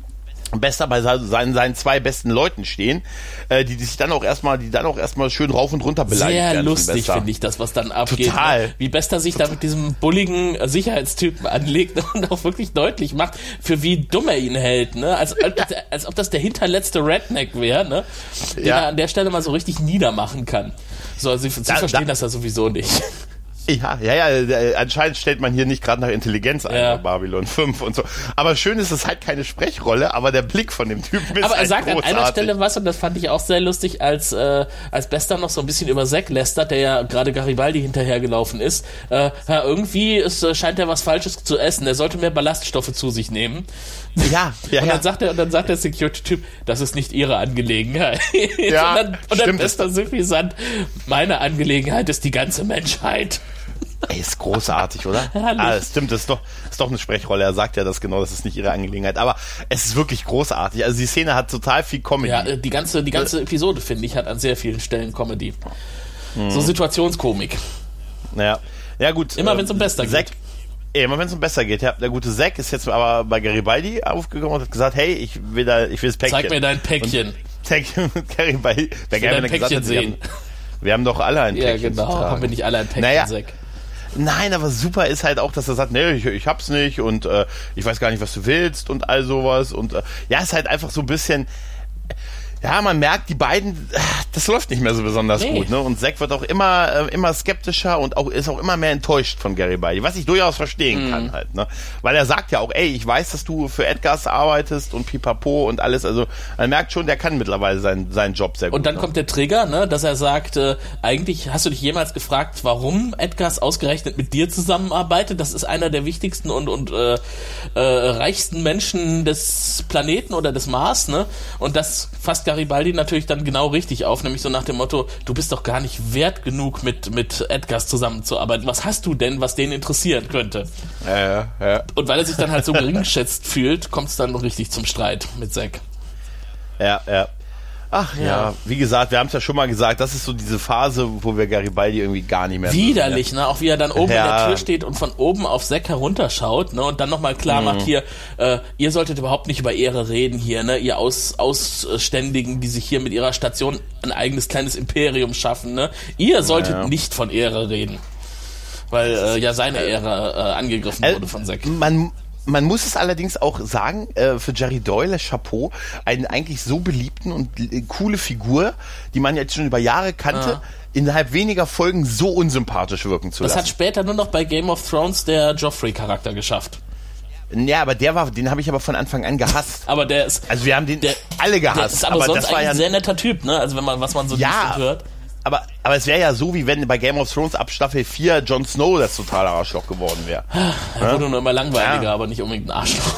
Speaker 4: besser bei seinen, seinen zwei besten Leuten stehen, äh, die, die sich dann auch erstmal, die dann auch erstmal schön rauf und runter beleidigen.
Speaker 3: Sehr werden lustig finde ich das, was dann abgeht.
Speaker 4: Total.
Speaker 3: Ne? Wie Bester sich da mit diesem bulligen Sicherheitstypen anlegt und auch wirklich deutlich macht, für wie dumm er ihn hält, ne? Als, als, ja. als ob das der hinterletzte Redneck wäre, ne? Den ja. er an der Stelle mal so richtig niedermachen kann. So, also sie, sie da, verstehen da, das ja sowieso nicht.
Speaker 4: Ja, ja, ja, anscheinend stellt man hier nicht gerade nach Intelligenz ein ja. bei Babylon 5 und so. Aber schön ist es halt keine Sprechrolle, aber der Blick von dem Typen ist
Speaker 3: Aber er
Speaker 4: halt
Speaker 3: sagt
Speaker 4: großartig.
Speaker 3: an einer Stelle was, und das fand ich auch sehr lustig, als, äh, als Bester noch so ein bisschen über Zack lästert, der ja gerade Garibaldi hinterhergelaufen ist. Äh, ja, irgendwie ist, äh, scheint er was Falsches zu essen. Er sollte mehr Ballaststoffe zu sich nehmen.
Speaker 4: Ja, ja,
Speaker 3: und dann sagt er, und dann sagt der Security-Typ, das ist nicht ihre Angelegenheit.
Speaker 4: Ja,
Speaker 3: und dann, und dann Bester suffisant, meine Angelegenheit ist die ganze Menschheit.
Speaker 4: Ey, ist großartig, oder? Ah, das stimmt, das ist doch, ist doch eine Sprechrolle. Er sagt ja das genau, das ist nicht ihre Angelegenheit. Aber es ist wirklich großartig. Also die Szene hat total viel Comedy.
Speaker 3: Ja, äh, die ganze, die ganze Episode, finde ich, hat an sehr vielen Stellen Comedy. Hm. So Situationskomik.
Speaker 4: Ja. Ja, gut.
Speaker 3: Immer wenn es um Bester
Speaker 4: Zack,
Speaker 3: geht.
Speaker 4: Immer wenn es um besser geht. Ja, der gute Zack ist jetzt aber bei Garibaldi aufgekommen und hat gesagt, hey, ich will da, ich will das Päckchen.
Speaker 3: Zeig mir dein Päckchen.
Speaker 4: Und Garibaldi, der
Speaker 3: Garibaldi dein Päckchen gesagt, sehen.
Speaker 4: Wir haben, wir haben doch alle ein Päckchen.
Speaker 3: Ja, genau. Haben wir nicht alle ein Päckchen,
Speaker 4: naja,
Speaker 3: Zack.
Speaker 4: Nein, aber super ist halt auch, dass er sagt, nee, ich, ich hab's nicht und äh, ich weiß gar nicht, was du willst und all sowas. Und äh, ja, ist halt einfach so ein bisschen ja, man merkt, die beiden, das läuft nicht mehr so besonders nee. gut. Ne? Und Zack wird auch immer, äh, immer skeptischer und auch ist auch immer mehr enttäuscht von Gary Garibaldi, was ich durchaus verstehen mm. kann halt. Ne? Weil er sagt ja auch, ey, ich weiß, dass du für Edgars arbeitest und pipapo und alles. Also man merkt schon, der kann mittlerweile seinen, seinen Job sehr gut.
Speaker 3: Und dann
Speaker 4: ne?
Speaker 3: kommt der Trigger, ne, dass er sagt, äh, eigentlich hast du dich jemals gefragt, warum Edgars ausgerechnet mit dir zusammenarbeitet? Das ist einer der wichtigsten und, und äh, äh, reichsten Menschen des Planeten oder des Mars, ne? Und das fasst Garibaldi natürlich dann genau richtig auf, nämlich so nach dem Motto, du bist doch gar nicht wert genug mit, mit Edgars zusammenzuarbeiten. Was hast du denn, was den interessieren könnte?
Speaker 4: Ja, ja, ja.
Speaker 3: Und weil er sich dann halt so geringschätzt fühlt, kommt es dann richtig zum Streit mit Zack.
Speaker 4: Ja, ja. Ach ja. ja. wie gesagt, wir haben es ja schon mal gesagt, das ist so diese Phase, wo wir Garibaldi irgendwie gar nicht mehr
Speaker 3: Widerlich, ne? Auch wie er dann oben ja. in der Tür steht und von oben auf Zack herunterschaut, ne? Und dann nochmal klar mhm. macht hier, äh, ihr solltet überhaupt nicht über Ehre reden hier, ne? Ihr Aus Ausständigen, die sich hier mit ihrer Station ein eigenes kleines Imperium schaffen, ne? Ihr solltet ja. nicht von Ehre reden. Weil äh, ja seine Ehre äh, angegriffen äh, wurde von Zack.
Speaker 4: Man man muss es allerdings auch sagen, äh, für Jerry Doyle, Chapeau, einen eigentlich so beliebten und äh, coole Figur, die man jetzt schon über Jahre kannte, ah. innerhalb weniger Folgen so unsympathisch wirken zu
Speaker 3: das
Speaker 4: lassen.
Speaker 3: Das hat später nur noch bei Game of Thrones der Joffrey-Charakter geschafft.
Speaker 4: Ja, aber der war, den habe ich aber von Anfang an gehasst.
Speaker 3: aber der ist,
Speaker 4: also wir haben den der, alle gehasst. Der
Speaker 3: ist aber, aber sonst das war ja ein sehr netter Typ, ne? Also wenn man, was man so
Speaker 4: ja, hört aber, aber es wäre ja so, wie wenn bei Game of Thrones ab Staffel 4 Jon Snow das totale Arschloch geworden wäre.
Speaker 3: Er wurde nur immer langweiliger, ja. aber nicht unbedingt ein Arschloch.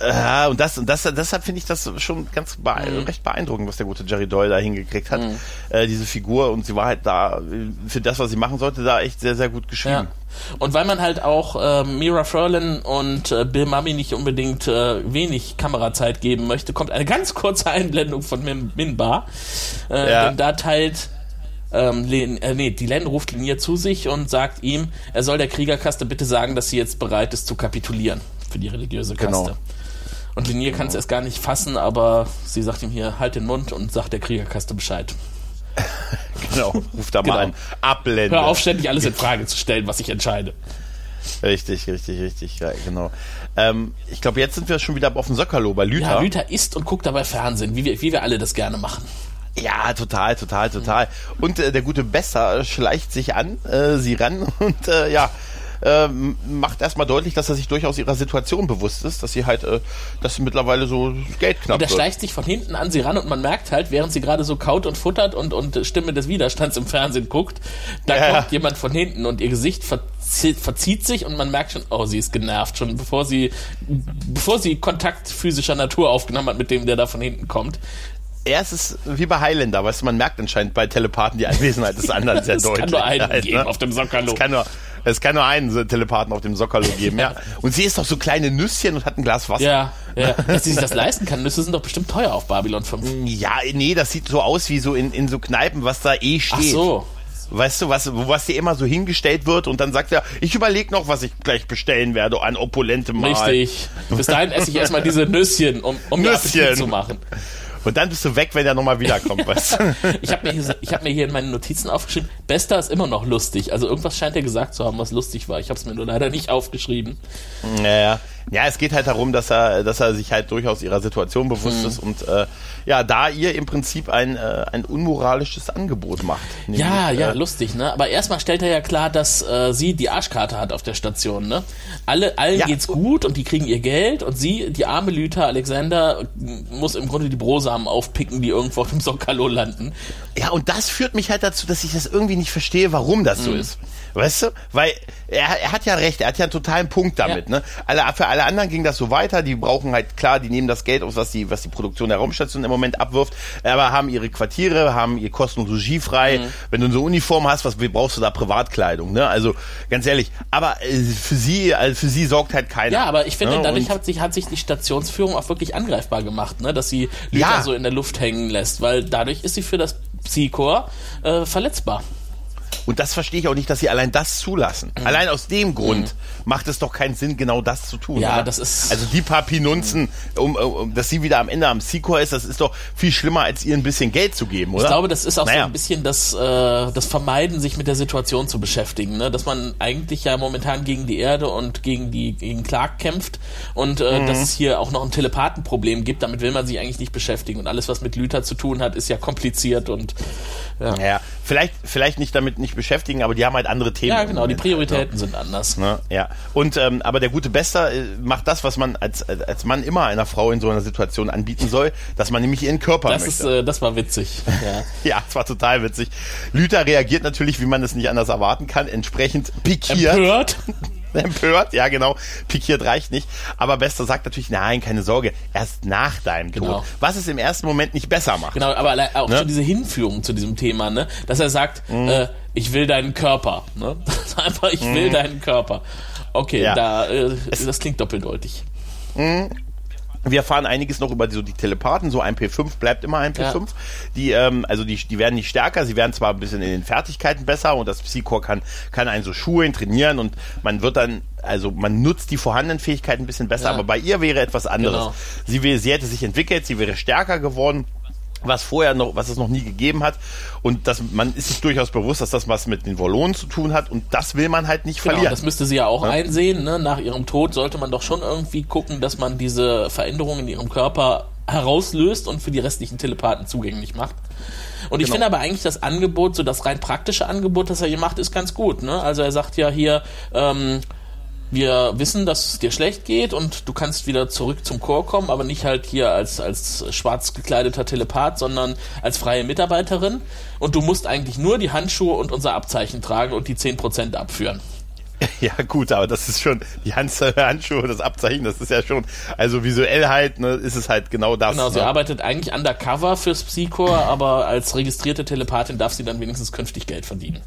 Speaker 4: Ja, und das, und das, deshalb finde ich das schon ganz bee mhm. recht beeindruckend, was der gute Jerry Doyle da hingekriegt hat. Mhm. Äh, diese Figur und sie war halt da für das, was sie machen sollte, da echt sehr, sehr gut geschrieben.
Speaker 3: Ja. Und weil man halt auch äh, Mira Furlan und äh, Bill Mummy nicht unbedingt äh, wenig Kamerazeit geben möchte, kommt eine ganz kurze Einblendung von Min Minbar. Äh, ja. Denn da teilt ähm, Len, äh, nee, die Len ruft Linier zu sich und sagt ihm, er soll der Kriegerkaste bitte sagen, dass sie jetzt bereit ist zu kapitulieren für die religiöse Kaste. Genau. Und Linier genau. kann es erst gar nicht fassen, aber sie sagt ihm hier, halt den Mund und sagt der Kriegerkaste Bescheid.
Speaker 4: genau, ruft da genau. mal an. Ablende.
Speaker 3: Hör auf, ständig alles in Frage zu stellen, was ich entscheide.
Speaker 4: Richtig, richtig, richtig, ja, genau. Ähm, ich glaube, jetzt sind wir schon wieder auf dem Sockerlo bei Lüther.
Speaker 3: Ja, Lüther isst und guckt dabei Fernsehen, wie wir, wie wir alle das gerne machen.
Speaker 4: Ja, total, total, total. Und äh, der gute Besser schleicht sich an, äh, sie ran und äh, ja, äh, macht erstmal deutlich, dass er sich durchaus ihrer Situation bewusst ist, dass sie halt, äh, dass sie mittlerweile so Geld knapp
Speaker 3: Und er schleicht sich von hinten an sie ran und man merkt halt, während sie gerade so kaut und futtert und, und Stimme des Widerstands im Fernsehen guckt, da ja. kommt jemand von hinten und ihr Gesicht verzieht, verzieht sich und man merkt schon, oh, sie ist genervt, schon bevor sie, bevor sie Kontakt physischer Natur aufgenommen hat mit dem, der da von hinten kommt
Speaker 4: er ist es wie bei Highlander, weißt du, man merkt anscheinend bei Telepathen die Anwesenheit des anderen sehr deutlich.
Speaker 3: Es kann nur einen halt, geben ne? auf dem Sockerlo.
Speaker 4: Es kann nur, es kann nur einen Telepathen auf dem Sockerlo geben, ja. Und sie ist doch so kleine Nüsschen und hat ein Glas Wasser.
Speaker 3: Ja, ja. Dass sie sich das leisten kann. Nüsse sind doch bestimmt teuer auf Babylon 5.
Speaker 4: Ja, nee, das sieht so aus wie so in, in so Kneipen, was da eh steht. Ach
Speaker 3: so.
Speaker 4: weißt du, was, was dir immer so hingestellt wird und dann sagt er, ich überlege noch, was ich gleich bestellen werde an opulente Mal.
Speaker 3: Richtig. Bis dahin esse ich erstmal diese Nüsschen, um, um mir
Speaker 4: Nüsschen.
Speaker 3: Appetit zu machen.
Speaker 4: Und dann bist du weg, wenn er nochmal wiederkommt, weißt?
Speaker 3: Ich habe mir, hier- ich hab mir hier in meinen Notizen aufgeschrieben, Bester ist immer noch lustig. Also irgendwas scheint er gesagt zu haben, was lustig war. Ich habe es mir nur leider nicht aufgeschrieben.
Speaker 4: Naja. Ja, es geht halt darum, dass er, dass er sich halt durchaus ihrer Situation bewusst ist und äh, ja, da ihr im Prinzip ein, äh, ein unmoralisches Angebot macht. Nämlich,
Speaker 3: Ja, ja,
Speaker 4: äh,
Speaker 3: lustig, ne? Aber erstmal stellt er ja klar, dass äh, sie die Arschkarte hat auf der Station, ne? Alle, allen
Speaker 4: Ja.
Speaker 3: geht's gut und die kriegen ihr Geld und sie, die arme Lüther Alexander, muss im Grunde die Brosamen aufpicken, die irgendwo auf dem Sokalo landen.
Speaker 4: Ja, und das führt mich halt dazu, dass ich das irgendwie nicht verstehe, warum das
Speaker 3: Mhm.
Speaker 4: so ist. Weißt du? Weil er, er hat ja recht, er hat ja einen totalen Punkt damit.
Speaker 3: Ja.
Speaker 4: Ne? Alle, für alle anderen ging das so weiter, die brauchen halt, klar, die nehmen das Geld aus, was die, was die Produktion der Raumstation im Moment abwirft, aber haben ihre Quartiere, haben ihr Kosten und Regie frei.
Speaker 3: Mhm.
Speaker 4: Wenn du so eine Uniform hast, was brauchst du da Privatkleidung? Ne? Also ganz ehrlich, aber äh, für sie, also für sie sorgt halt keiner.
Speaker 3: Ja, aber ich finde,
Speaker 4: ne?
Speaker 3: dadurch
Speaker 4: Und-
Speaker 3: hat sich, hat sich die Stationsführung auch wirklich angreifbar gemacht, ne? Dass sie Lüther
Speaker 4: Ja.
Speaker 3: so in der Luft hängen lässt, weil dadurch ist sie für das Psychor äh, verletzbar.
Speaker 4: Und das verstehe ich auch nicht, dass sie allein das zulassen. Allein aus dem Grund macht es doch keinen Sinn, genau das zu tun.
Speaker 3: Ja,
Speaker 4: oder?
Speaker 3: das ist-
Speaker 4: Also die paar Pinunzen, um, um, dass sie wieder am Ende am Secor ist, das ist doch viel schlimmer, als ihr ein bisschen Geld zu geben, oder?
Speaker 3: Ich glaube, das ist auch so
Speaker 4: Naja.
Speaker 3: ein bisschen das, äh, das Vermeiden, sich mit der Situation zu beschäftigen. Ne? Dass man eigentlich ja momentan gegen die Erde und gegen die gegen Clark kämpft und äh,
Speaker 4: Mhm.
Speaker 3: dass es hier auch noch ein Telepathenproblem gibt. Damit will man sich eigentlich nicht beschäftigen. Und alles, was mit Lüther zu tun hat, ist ja kompliziert und ja,
Speaker 4: Ja, vielleicht, vielleicht nicht damit nicht beschäftigen, aber die haben halt andere Themen.
Speaker 3: ja genau, die. Prioritäten sind anders.
Speaker 4: Ne? Ja. Und ähm, aber der gute Bester äh, macht das, was man als, als Mann immer einer Frau in so einer Situation anbieten soll, dass man nämlich ihren Körper
Speaker 3: Das
Speaker 4: möchte.
Speaker 3: ist, äh, das war witzig. Ja.
Speaker 4: ja, es war total witzig. Lüther reagiert natürlich, wie man es nicht anders erwarten kann, entsprechend pikiert.
Speaker 3: Empört.
Speaker 4: Empört, ja genau. Pikiert reicht nicht. Aber Bester sagt natürlich, nein, keine Sorge, erst nach deinem Tod.
Speaker 3: Genau.
Speaker 4: Was es im ersten Moment nicht besser macht.
Speaker 3: Genau, aber auch
Speaker 4: Ne?
Speaker 3: schon diese Hinführung zu diesem Thema, ne? Dass er sagt, äh, ich will deinen Körper. Ne? Das einfach, ich will deinen Körper. Okay,
Speaker 4: Ja.
Speaker 3: da, äh, das klingt doppeldeutig.
Speaker 4: Wir erfahren einiges noch über die, so die Telepathen, so ein P5 bleibt immer ein P5.
Speaker 3: Ja.
Speaker 4: Die, ähm, also die, die werden nicht stärker, sie werden zwar ein bisschen in den Fertigkeiten besser und das Psychor kann, kann einen so schulen, trainieren und man wird dann, also man nutzt die vorhandenen Fähigkeiten ein bisschen besser,
Speaker 3: Ja.
Speaker 4: aber bei ihr wäre etwas anderes.
Speaker 3: Genau.
Speaker 4: Sie, wäre- sie hätte sich entwickelt, sie wäre stärker geworden. Was vorher noch, was es noch nie gegeben hat. Und das, man ist sich durchaus bewusst, dass das was mit den Wollonen zu tun hat. Und das will man halt nicht
Speaker 3: Genau,
Speaker 4: verlieren.
Speaker 3: das müsste sie ja auch einsehen. Ne? Nach ihrem Tod sollte man doch schon irgendwie gucken, dass man diese Veränderungen in ihrem Körper herauslöst und für die restlichen Telepathen zugänglich macht. Und ich
Speaker 4: Genau.
Speaker 3: finde aber eigentlich das Angebot, so das rein praktische Angebot, das er hier macht, ist ganz gut. Ne? Also er sagt ja hier, ähm, wir wissen, dass es dir schlecht geht und du kannst wieder zurück zum Chor kommen, aber nicht halt hier als, als schwarz gekleideter Telepath, sondern als freie Mitarbeiterin. Und du musst eigentlich nur die Handschuhe und unser Abzeichen tragen und die 10% abführen.
Speaker 4: Ja, gut, aber das ist schon, die Hand, Handschuhe, das Abzeichen, das ist ja schon, also visuell halt, ne, ist es halt genau das.
Speaker 3: Genau, sie
Speaker 4: ne?
Speaker 3: arbeitet eigentlich undercover fürs Psychor, aber als registrierte Telepathin darf sie dann wenigstens künftig Geld verdienen.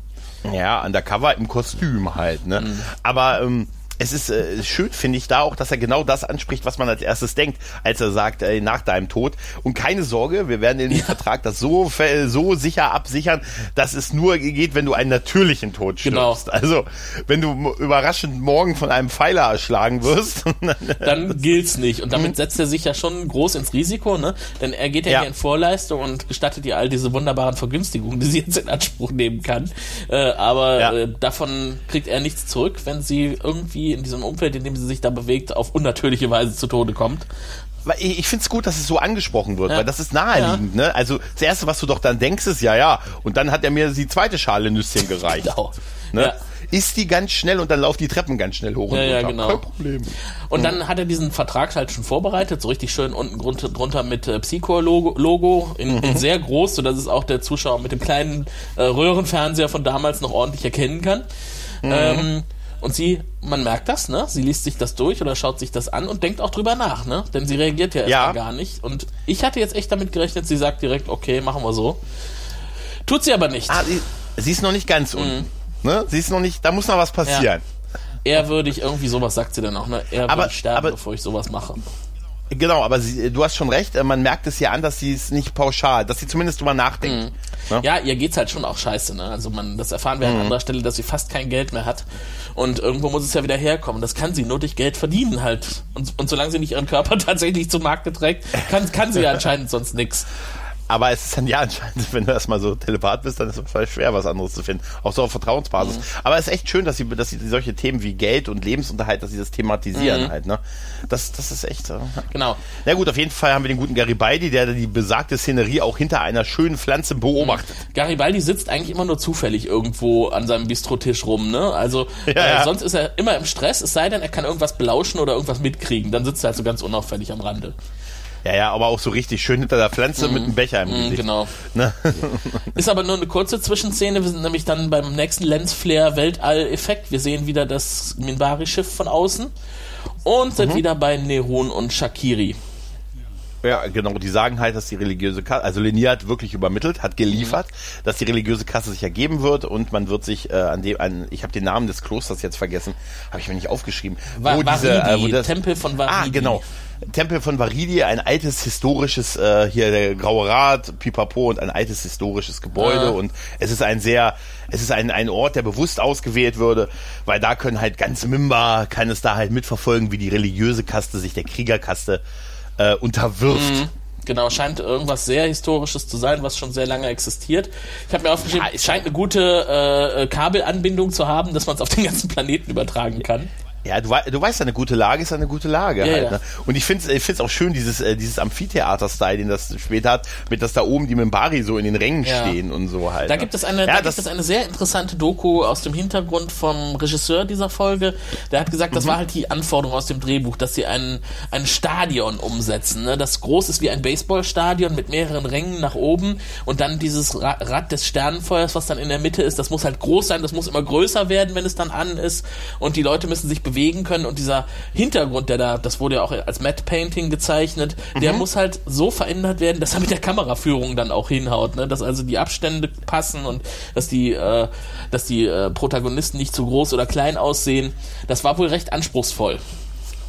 Speaker 4: Ja, undercover im Kostüm halt, ne.
Speaker 3: Mhm.
Speaker 4: Aber, ähm, es ist äh, schön, finde ich, da auch, dass er genau das anspricht, was man als erstes denkt, als er sagt, äh, nach deinem Tod. Und keine Sorge, wir werden in dem Vertrag das so, so sicher absichern, dass es nur geht, wenn du einen natürlichen Tod
Speaker 3: Genau.
Speaker 4: stirbst. Also, wenn du überraschend morgen von einem Pfeiler erschlagen wirst,
Speaker 3: Dann gilt's nicht. Und damit setzt er sich ja schon groß ins Risiko, ne? Denn er geht ja,
Speaker 4: Ja.
Speaker 3: hier in Vorleistung und gestattet ihr all diese wunderbaren Vergünstigungen, die sie jetzt in Anspruch nehmen kann. Äh, aber
Speaker 4: Ja.
Speaker 3: äh, davon kriegt er nichts zurück, wenn sie irgendwie in diesem Umfeld, in dem sie sich da bewegt, auf unnatürliche Weise zu Tode kommt.
Speaker 4: Ich, finde es gut, dass es so angesprochen wird,
Speaker 3: Ja.
Speaker 4: weil das ist naheliegend, ne? Also das Erste, was du doch dann denkst, ist ja, ja. Und dann hat er mir die zweite Schale Nüsschen gereicht.
Speaker 3: Genau.
Speaker 4: Ne?
Speaker 3: Ja.
Speaker 4: Ist die ganz schnell und dann laufen die Treppen ganz schnell hoch und
Speaker 3: Ja, ja,
Speaker 4: runter.
Speaker 3: genau.
Speaker 4: Kein Problem.
Speaker 3: Und dann hat er diesen Vertrag halt schon vorbereitet, so richtig schön unten drunter, mit äh, Psychor-Logo Logo in, in sehr groß, sodass es auch der Zuschauer mit dem kleinen äh, Röhrenfernseher von damals noch ordentlich erkennen kann. Ähm, und sie, man merkt das, ne? Sie liest sich das durch oder schaut sich das an und denkt auch drüber nach, ne? Denn sie reagiert ja erstmal
Speaker 4: Ja.
Speaker 3: gar nicht. Und ich hatte jetzt echt damit gerechnet, sie sagt direkt, okay, machen wir so. Tut sie aber nicht.
Speaker 4: Ah, sie, sie ist noch nicht ganz
Speaker 3: Mhm.
Speaker 4: unten. Ne? Sie ist noch nicht, da muss noch was passieren.
Speaker 3: Er würde ich irgendwie sowas, sagt sie dann auch, ne? Er
Speaker 4: Aber-
Speaker 3: sterben,
Speaker 4: aber-
Speaker 3: bevor ich sowas mache.
Speaker 4: Genau, aber sie, du hast schon recht, äh, man merkt es ja an, dass sie es nicht pauschal, dass sie zumindest drüber nachdenkt.
Speaker 3: Mhm. Ne? Ja, ihr geht's halt schon auch scheiße, ne? Also man, das erfahren wir mhm. an anderer Stelle, dass sie fast kein Geld mehr hat. Und irgendwo muss es ja wieder herkommen. Das kann sie nur durch Geld verdienen halt. Und, und solange sie nicht ihren Körper tatsächlich zum Markt trägt, kann, kann sie ja anscheinend sonst nichts.
Speaker 4: Aber es ist dann ja anscheinend, wenn du erstmal so Telepath bist, dann ist es vielleicht schwer, was anderes zu finden. Auch so auf Vertrauensbasis. Mhm. Aber es ist echt schön, dass sie, dass sie solche Themen wie Geld und Lebensunterhalt, dass sie das thematisieren mhm. halt, ne? Das, das ist echt. Äh,
Speaker 3: genau.
Speaker 4: Na gut, auf jeden Fall haben wir den guten Garibaldi, der die besagte Szenerie auch hinter einer schönen Pflanze beobachtet.
Speaker 3: Mhm. Garibaldi sitzt eigentlich immer nur zufällig irgendwo an seinem Bistrotisch rum, ne? Also ja, äh, ja. sonst ist er immer im Stress, es sei denn, er kann irgendwas belauschen oder irgendwas mitkriegen. Dann sitzt er halt so ganz unauffällig am Rande.
Speaker 4: Ja, ja, aber auch so richtig schön hinter der Pflanze mm, mit einem Becher im mm, Gesicht.
Speaker 3: Genau. Ne? Ist aber nur eine kurze Zwischenszene. Wir sind nämlich dann beim nächsten Lensflare Weltall-Effekt. Wir sehen wieder das Minbari-Schiff von außen und sind mhm. wieder bei Nerun und Shakiri.
Speaker 4: Ja, genau. Die sagen halt, dass die religiöse Kasse, also Lenier hat wirklich übermittelt, hat geliefert, mhm. dass die religiöse Kasse sich ergeben wird und man wird sich äh, an dem, an, ich habe den Namen des Klosters jetzt vergessen, habe ich mir nicht aufgeschrieben.
Speaker 3: Wa wo Varidi, diese, äh, wo das, Tempel von Varidi.
Speaker 4: Ah, genau. Tempel von Varidi, ein altes historisches, äh, hier der Graue Rat, Pipapo und ein altes historisches Gebäude. Ja. Und es ist ein sehr, es ist ein, ein Ort, der bewusst ausgewählt würde, weil da können halt ganz Mimba, kann es da halt mitverfolgen, wie die religiöse Kaste sich der Kriegerkaste äh, unterwirft. Mhm.
Speaker 3: Genau, scheint irgendwas sehr Historisches zu sein, was schon sehr lange existiert. Ich habe mir aufgeschrieben, ja, es scheint eine gute äh, Kabelanbindung zu haben, dass man es auf den ganzen Planeten übertragen kann.
Speaker 4: Ja, du, du weißt, eine gute Lage ist eine gute Lage. Ja, halt, ja. Ne? Und ich finde es auch schön, dieses, äh, dieses Amphitheater-Style, den das später hat, mit dass da oben die Mimbari so in den Rängen ja. stehen und so halt.
Speaker 3: Da ne? gibt es eine, da gibt es eine sehr interessante Doku aus dem Hintergrund vom Regisseur dieser Folge. Der hat gesagt, das mhm. war halt die Anforderung aus dem Drehbuch, dass sie ein, ein Stadion umsetzen, ne? das groß ist wie ein Baseballstadion mit mehreren Rängen nach oben und dann dieses Rad des Sternenfeuers, was dann in der Mitte ist, das muss halt groß sein, das muss immer größer werden, wenn es dann an ist und die Leute müssen sich bewegen bewegen können und dieser Hintergrund, der da, das wurde ja auch als Matte Painting gezeichnet, mhm. der muss halt so verändert werden, dass er mit der Kameraführung dann auch hinhaut, ne? dass also die Abstände passen und dass die, äh, dass die äh, Protagonisten nicht zu groß oder klein aussehen. Das war wohl recht anspruchsvoll.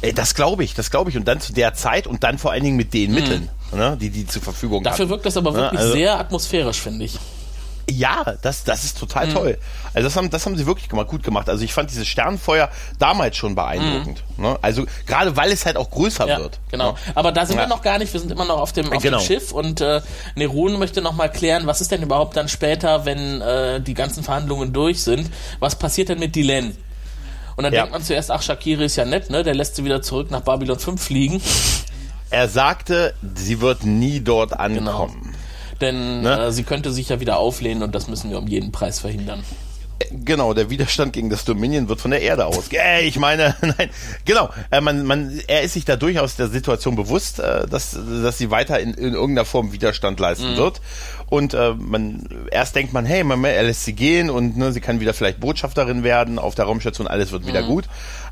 Speaker 4: Ey, das glaube ich, das glaube ich. Und dann zu der Zeit und dann vor allen Dingen mit den mhm. Mitteln, ne, die die zur Verfügung
Speaker 3: haben. Dafür wirkt das aber wirklich ja, also sehr atmosphärisch, finde ich.
Speaker 4: Ja, das, das ist total mhm. toll. Also das haben, das haben sie wirklich gemacht, gut gemacht. Also ich fand dieses Sternenfeuer damals schon beeindruckend. Mhm. Ne? Also gerade weil es halt auch größer
Speaker 3: ja,
Speaker 4: wird.
Speaker 3: Genau. Ne? Aber da sind ja. wir noch gar nicht. Wir sind immer noch auf dem, auf genau. dem Schiff und äh, Nerun möchte noch mal klären, was ist denn überhaupt dann später, wenn äh, die ganzen Verhandlungen durch sind? Was passiert denn mit Dylan? Und dann ja. denkt man zuerst, ach, Shakiri ist ja nett, ne? Der lässt sie wieder zurück nach Babylon 5 fliegen.
Speaker 4: Er sagte, sie wird nie dort genau. ankommen. Genau
Speaker 3: denn ne? äh, sie könnte sich ja wieder auflehnen und das müssen wir um jeden Preis verhindern.
Speaker 4: Genau, der Widerstand gegen das Dominion wird von der Erde aus. Äh, ich meine, nein, genau. Äh, man, man, er ist sich da durchaus der Situation bewusst, äh, dass, dass sie weiter in, in irgendeiner Form Widerstand leisten mhm. wird. Und äh, man erst denkt man, hey, man, er lässt sie gehen und ne, sie kann wieder vielleicht Botschafterin werden auf der Raumstation, alles wird wieder mhm. gut.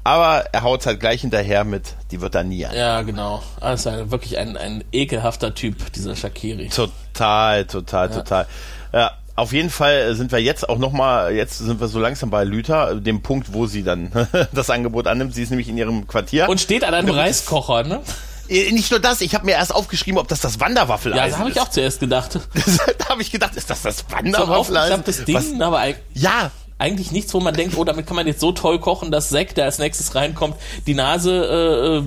Speaker 4: Aber er haut halt gleich hinterher mit, die wird da nie an.
Speaker 3: Ja, genau. Also wirklich ein, ein ekelhafter Typ, dieser Shakiri.
Speaker 4: Total, total, ja. total. Ja, auf jeden Fall sind wir jetzt auch nochmal, jetzt sind wir so langsam bei Lüther, dem Punkt, wo sie dann das Angebot annimmt. Sie ist nämlich in ihrem Quartier.
Speaker 3: Und steht an einem Reiskocher, ne?
Speaker 4: Äh, nicht nur das, ich habe mir erst aufgeschrieben, ob das das Wanderwaffeleisen
Speaker 3: ist. Ja, das habe ich auch zuerst gedacht.
Speaker 4: da habe ich gedacht, ist das das Wanderwaffeleisen?
Speaker 3: Ich das Ding, Was? aber ja, eigentlich nichts, wo man denkt, oh, damit kann man jetzt so toll kochen, dass Zack, der als nächstes reinkommt, die Nase äh, äh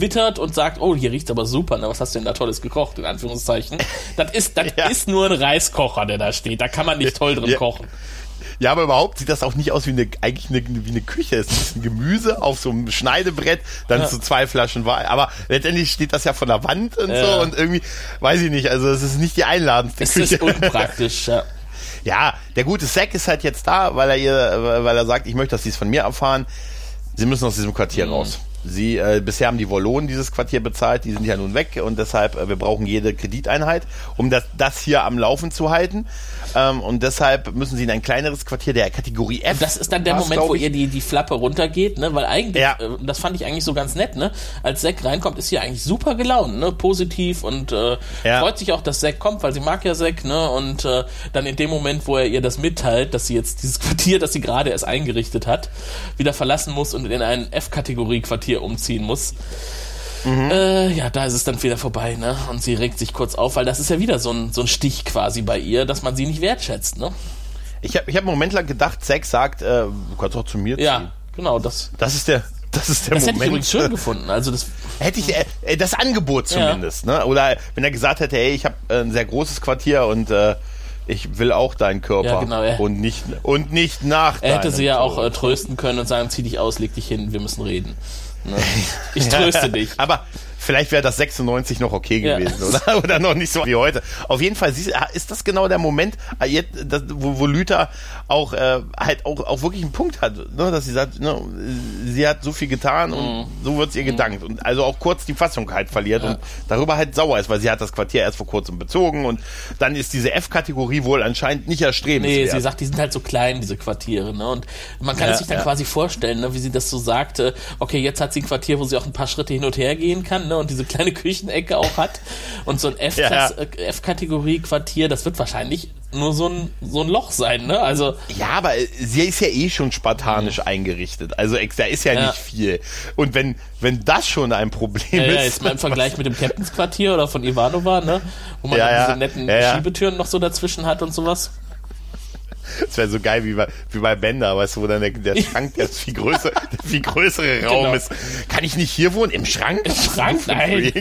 Speaker 3: wittert und sagt, oh, hier riecht's aber super, ne? was hast du denn da Tolles gekocht, in Anführungszeichen. Das ist, das ja. ist nur ein Reiskocher, der da steht, da kann man nicht toll drin ja. kochen.
Speaker 4: Ja, aber überhaupt sieht das auch nicht aus wie eine, eigentlich eine, wie eine Küche. Es ist ein Gemüse auf so einem Schneidebrett, dann ja. so zwei Flaschen Wein. Aber letztendlich steht das ja von der Wand und ja. so und irgendwie, weiß ich nicht, also es ist nicht die einladendste
Speaker 3: es
Speaker 4: Küche.
Speaker 3: Es ist unpraktisch, ja.
Speaker 4: Ja, der gute Zack ist halt jetzt da, weil er ihr, weil er sagt, ich möchte, dass sie es von mir erfahren. Sie müssen aus diesem Quartier mhm. raus. Sie, äh, bisher haben die Wollonen dieses Quartier bezahlt, die sind ja nun weg und deshalb, äh, wir brauchen jede Krediteinheit, um das, das hier am Laufen zu halten. Ähm, und deshalb müssen sie in ein kleineres Quartier der Kategorie F.
Speaker 3: Das ist dann der Moment, wo ihr die, die Flappe runtergeht, ne? Weil eigentlich, ja. äh, das fand ich eigentlich so ganz nett, ne? Als Zack reinkommt, ist sie eigentlich super gelaunt, ne? Positiv und äh, ja. freut sich auch, dass Zack kommt, weil sie mag ja Zack, ne? Und äh, dann in dem Moment, wo er ihr das mitteilt, dass sie jetzt dieses Quartier, das sie gerade erst eingerichtet hat, wieder verlassen muss und in ein F-Kategorie-Quartier umziehen muss Mhm. Äh, ja, da ist es dann wieder vorbei, ne? Und sie regt sich kurz auf, weil das ist ja wieder so ein, so ein Stich quasi bei ihr, dass man sie nicht wertschätzt, ne?
Speaker 4: Ich habe ich hab einen Moment lang gedacht, Zack sagt, äh, du kannst auch zu mir ziehen.
Speaker 3: Ja, genau, das.
Speaker 4: Das ist der, das ist der
Speaker 3: Das hätte
Speaker 4: Moment.
Speaker 3: ich übrigens schön gefunden. Also das,
Speaker 4: Hätte ich äh, das Angebot zumindest, ne? Oder wenn er gesagt hätte, hey, ich habe äh, ein sehr großes Quartier und äh, ich will auch deinen Körper
Speaker 3: Ja, genau,
Speaker 4: und nicht und nicht nach
Speaker 3: er hätte sie ja auch
Speaker 4: Tod.
Speaker 3: äh, trösten können und sagen, zieh dich aus, leg dich hin, wir müssen reden. Ne? Ich tröste dich.
Speaker 4: Aber vielleicht wäre das 96 noch okay
Speaker 3: Ja.
Speaker 4: gewesen, oder? Oder noch nicht so wie heute. Auf jeden Fall sie- ist das genau der Moment, das, wo, wo Lüther auch äh, halt auch, auch wirklich einen Punkt hat, ne? dass sie sagt, ne, sie hat so viel getan und
Speaker 3: Mhm.
Speaker 4: so wird's ihr gedankt. Und also auch kurz die Fassung halt verliert und darüber halt sauer ist, weil sie hat das Quartier erst vor kurzem bezogen und dann ist diese F-Kategorie wohl anscheinend nicht
Speaker 3: Nee,
Speaker 4: erstrebenswert.
Speaker 3: sie sagt, die sind halt so klein, diese Quartiere, ne? Und man kann
Speaker 4: Ja,
Speaker 3: es sich dann
Speaker 4: ja.
Speaker 3: quasi vorstellen, ne, wie sie das so sagte, okay, jetzt hat sie ein Quartier, wo sie auch ein paar Schritte hin und her gehen kann, ne? Und diese kleine Küchenecke auch hat. Und so ein
Speaker 4: Ja, ja.
Speaker 3: äh, F-Kategorie-Quartier, das wird wahrscheinlich nur so ein, so ein Loch sein, ne? Also,
Speaker 4: Ja, aber sie ist ja eh schon spartanisch eingerichtet. Also da ist ja,
Speaker 3: Ja.
Speaker 4: nicht viel. Und wenn, wenn das schon ein Problem
Speaker 3: ja, ja,
Speaker 4: ist.
Speaker 3: jetzt mal im Vergleich mit dem Captain's Quartier oder von Ivanova, ne? Wo man
Speaker 4: Ja,
Speaker 3: diese netten. Schiebetüren noch so dazwischen hat und sowas.
Speaker 4: Das wäre so geil wie bei, wie bei Bender, weißt du, wo dann der, der Schrank, der viel größer, der viel größere Raum
Speaker 3: Genau.
Speaker 4: ist. Kann ich nicht hier wohnen? Im Schrank? Im
Speaker 3: Schrank? Nein.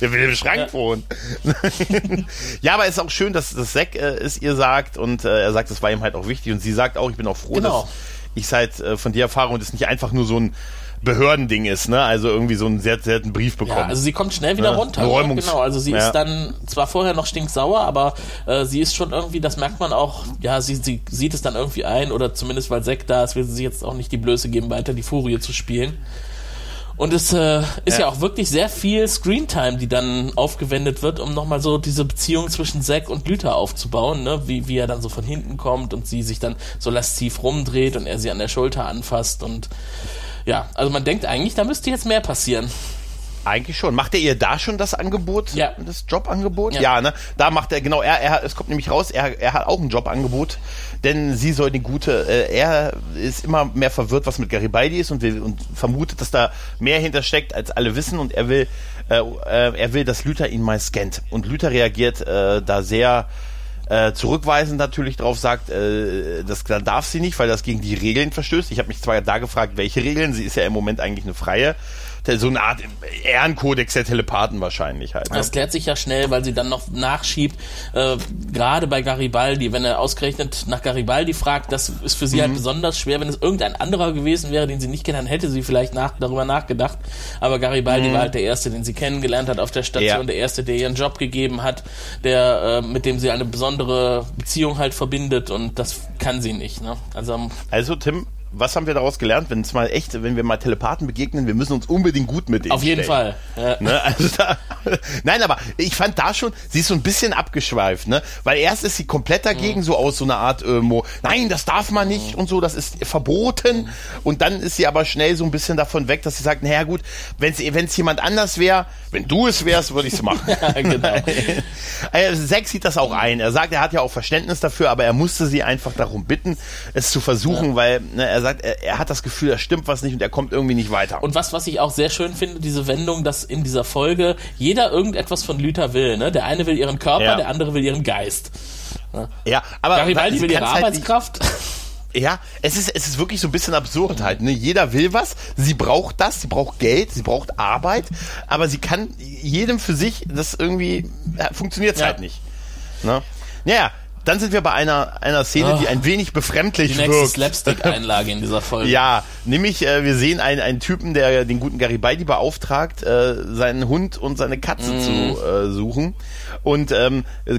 Speaker 4: Der will im Schrank
Speaker 3: Ja.
Speaker 4: wohnen. ja, aber es ist auch schön, dass das Zack äh, es ihr sagt und äh, er sagt, es war ihm halt auch wichtig und sie sagt auch, ich bin auch froh,
Speaker 3: Genau.
Speaker 4: dass ich halt äh, von dir erfahre und es nicht einfach nur so ein Behördending ist, ne? Also irgendwie so einen sehr, sehr einen Brief bekommen.
Speaker 3: Ja, also sie kommt schnell wieder
Speaker 4: Ja,
Speaker 3: runter. Ne? Genau, also sie
Speaker 4: Ja.
Speaker 3: ist dann zwar vorher noch stinksauer, aber äh, sie ist schon irgendwie, das merkt man auch, ja, sie, sie sieht es dann irgendwie ein, oder zumindest weil Zack da ist, will sie sich jetzt auch nicht die Blöße geben, weiter die Furie zu spielen. Und es äh, ist ja.
Speaker 4: Ja.
Speaker 3: auch wirklich sehr viel Screentime, die dann aufgewendet wird, um nochmal so diese Beziehung zwischen Zack und Lüther aufzubauen, ne? wie, wie er dann so von hinten kommt und sie sich dann so lasziv rumdreht und er sie an der Schulter anfasst und ja, also man denkt eigentlich, da müsste jetzt mehr passieren.
Speaker 4: Eigentlich schon. Macht er ihr da schon das Angebot?
Speaker 3: Ja.
Speaker 4: Das Jobangebot?
Speaker 3: Ja.
Speaker 4: Ja, ne? Da macht er, genau, er, er, es kommt nämlich raus, er, er hat auch ein Jobangebot, denn sie soll die gute, äh, er ist immer mehr verwirrt, was mit Garibaldi ist und, will, und vermutet, dass da mehr hintersteckt, als alle wissen und er will, äh, äh, er will, dass Luther ihn mal scannt. Und Luther reagiert äh, da sehr äh, zurückweisend natürlich drauf sagt, äh, das da darf sie nicht, weil das gegen die Regeln verstößt. Ich habe mich zwar da gefragt, welche Regeln, sie ist ja im Moment eigentlich eine freie, so eine Art Ehrenkodex der Telepathen wahrscheinlich halt. Ne?
Speaker 3: Das klärt sich ja schnell, weil sie dann noch nachschiebt, äh, gerade bei Garibaldi, wenn er ausgerechnet nach Garibaldi fragt, das ist für sie
Speaker 4: Mhm.
Speaker 3: halt besonders schwer. Wenn es irgendein anderer gewesen wäre, den sie nicht kennt, dann hätte sie vielleicht nach, darüber nachgedacht. Aber Garibaldi war halt der Erste, den sie kennengelernt hat auf der Station,
Speaker 4: Mhm. Ja.
Speaker 3: der Erste, der ihren Job gegeben hat, der äh, mit dem sie eine besondere Beziehung halt verbindet und das kann sie nicht. Ne? Also
Speaker 4: Also Tim, was haben wir daraus gelernt, wenn es mal echt, wenn wir mal Telepathen begegnen, wir müssen uns unbedingt gut mit denen
Speaker 3: auf jeden
Speaker 4: stellen.
Speaker 3: Fall. Ja.
Speaker 4: Ne? Also da, nein, aber ich fand da schon, sie ist so ein bisschen abgeschweift, ne? Weil erst ist sie komplett dagegen, so aus so einer Art irgendwo, nein, das darf man nicht und so, das ist verboten. Und dann ist sie aber schnell so ein bisschen davon weg, dass sie sagt, naja gut, wenn es jemand anders wäre, wenn du es wärst, würde ich es machen.
Speaker 3: Ja, genau.
Speaker 4: Also Zack sieht das auch ein. Er sagt, er hat ja auch Verständnis dafür, aber er musste sie einfach darum bitten, es zu versuchen, weil ne, er sagt, er, er hat das Gefühl, da stimmt was nicht und er kommt irgendwie nicht weiter.
Speaker 3: Und was, was ich auch sehr schön finde, diese Wendung, dass in dieser Folge jeder irgendetwas von Lüther will. Ne? Der eine will ihren Körper,
Speaker 4: Ja.
Speaker 3: der andere will ihren Geist.
Speaker 4: ja, aber
Speaker 3: Garibaldi will ihre
Speaker 4: kann's halt
Speaker 3: Arbeitskraft.
Speaker 4: Ja, es ist, es ist wirklich so ein bisschen absurd halt. Ne? Jeder will was, sie braucht das, sie braucht Geld, sie braucht Arbeit, aber sie kann jedem für sich, das irgendwie ja, funktioniert
Speaker 3: Ja.
Speaker 4: halt nicht. Ne? Naja, dann sind wir bei einer, einer Szene,
Speaker 3: Oh.
Speaker 4: die ein wenig befremdlich
Speaker 3: Die nächste
Speaker 4: wirkt.
Speaker 3: Slapstick-Einlage in dieser Folge.
Speaker 4: Ja, nämlich äh, wir sehen einen, einen Typen, der den guten Garibaldi beauftragt, äh, seinen Hund und seine Katze
Speaker 3: Mhm.
Speaker 4: zu äh, suchen. Und ähm, äh,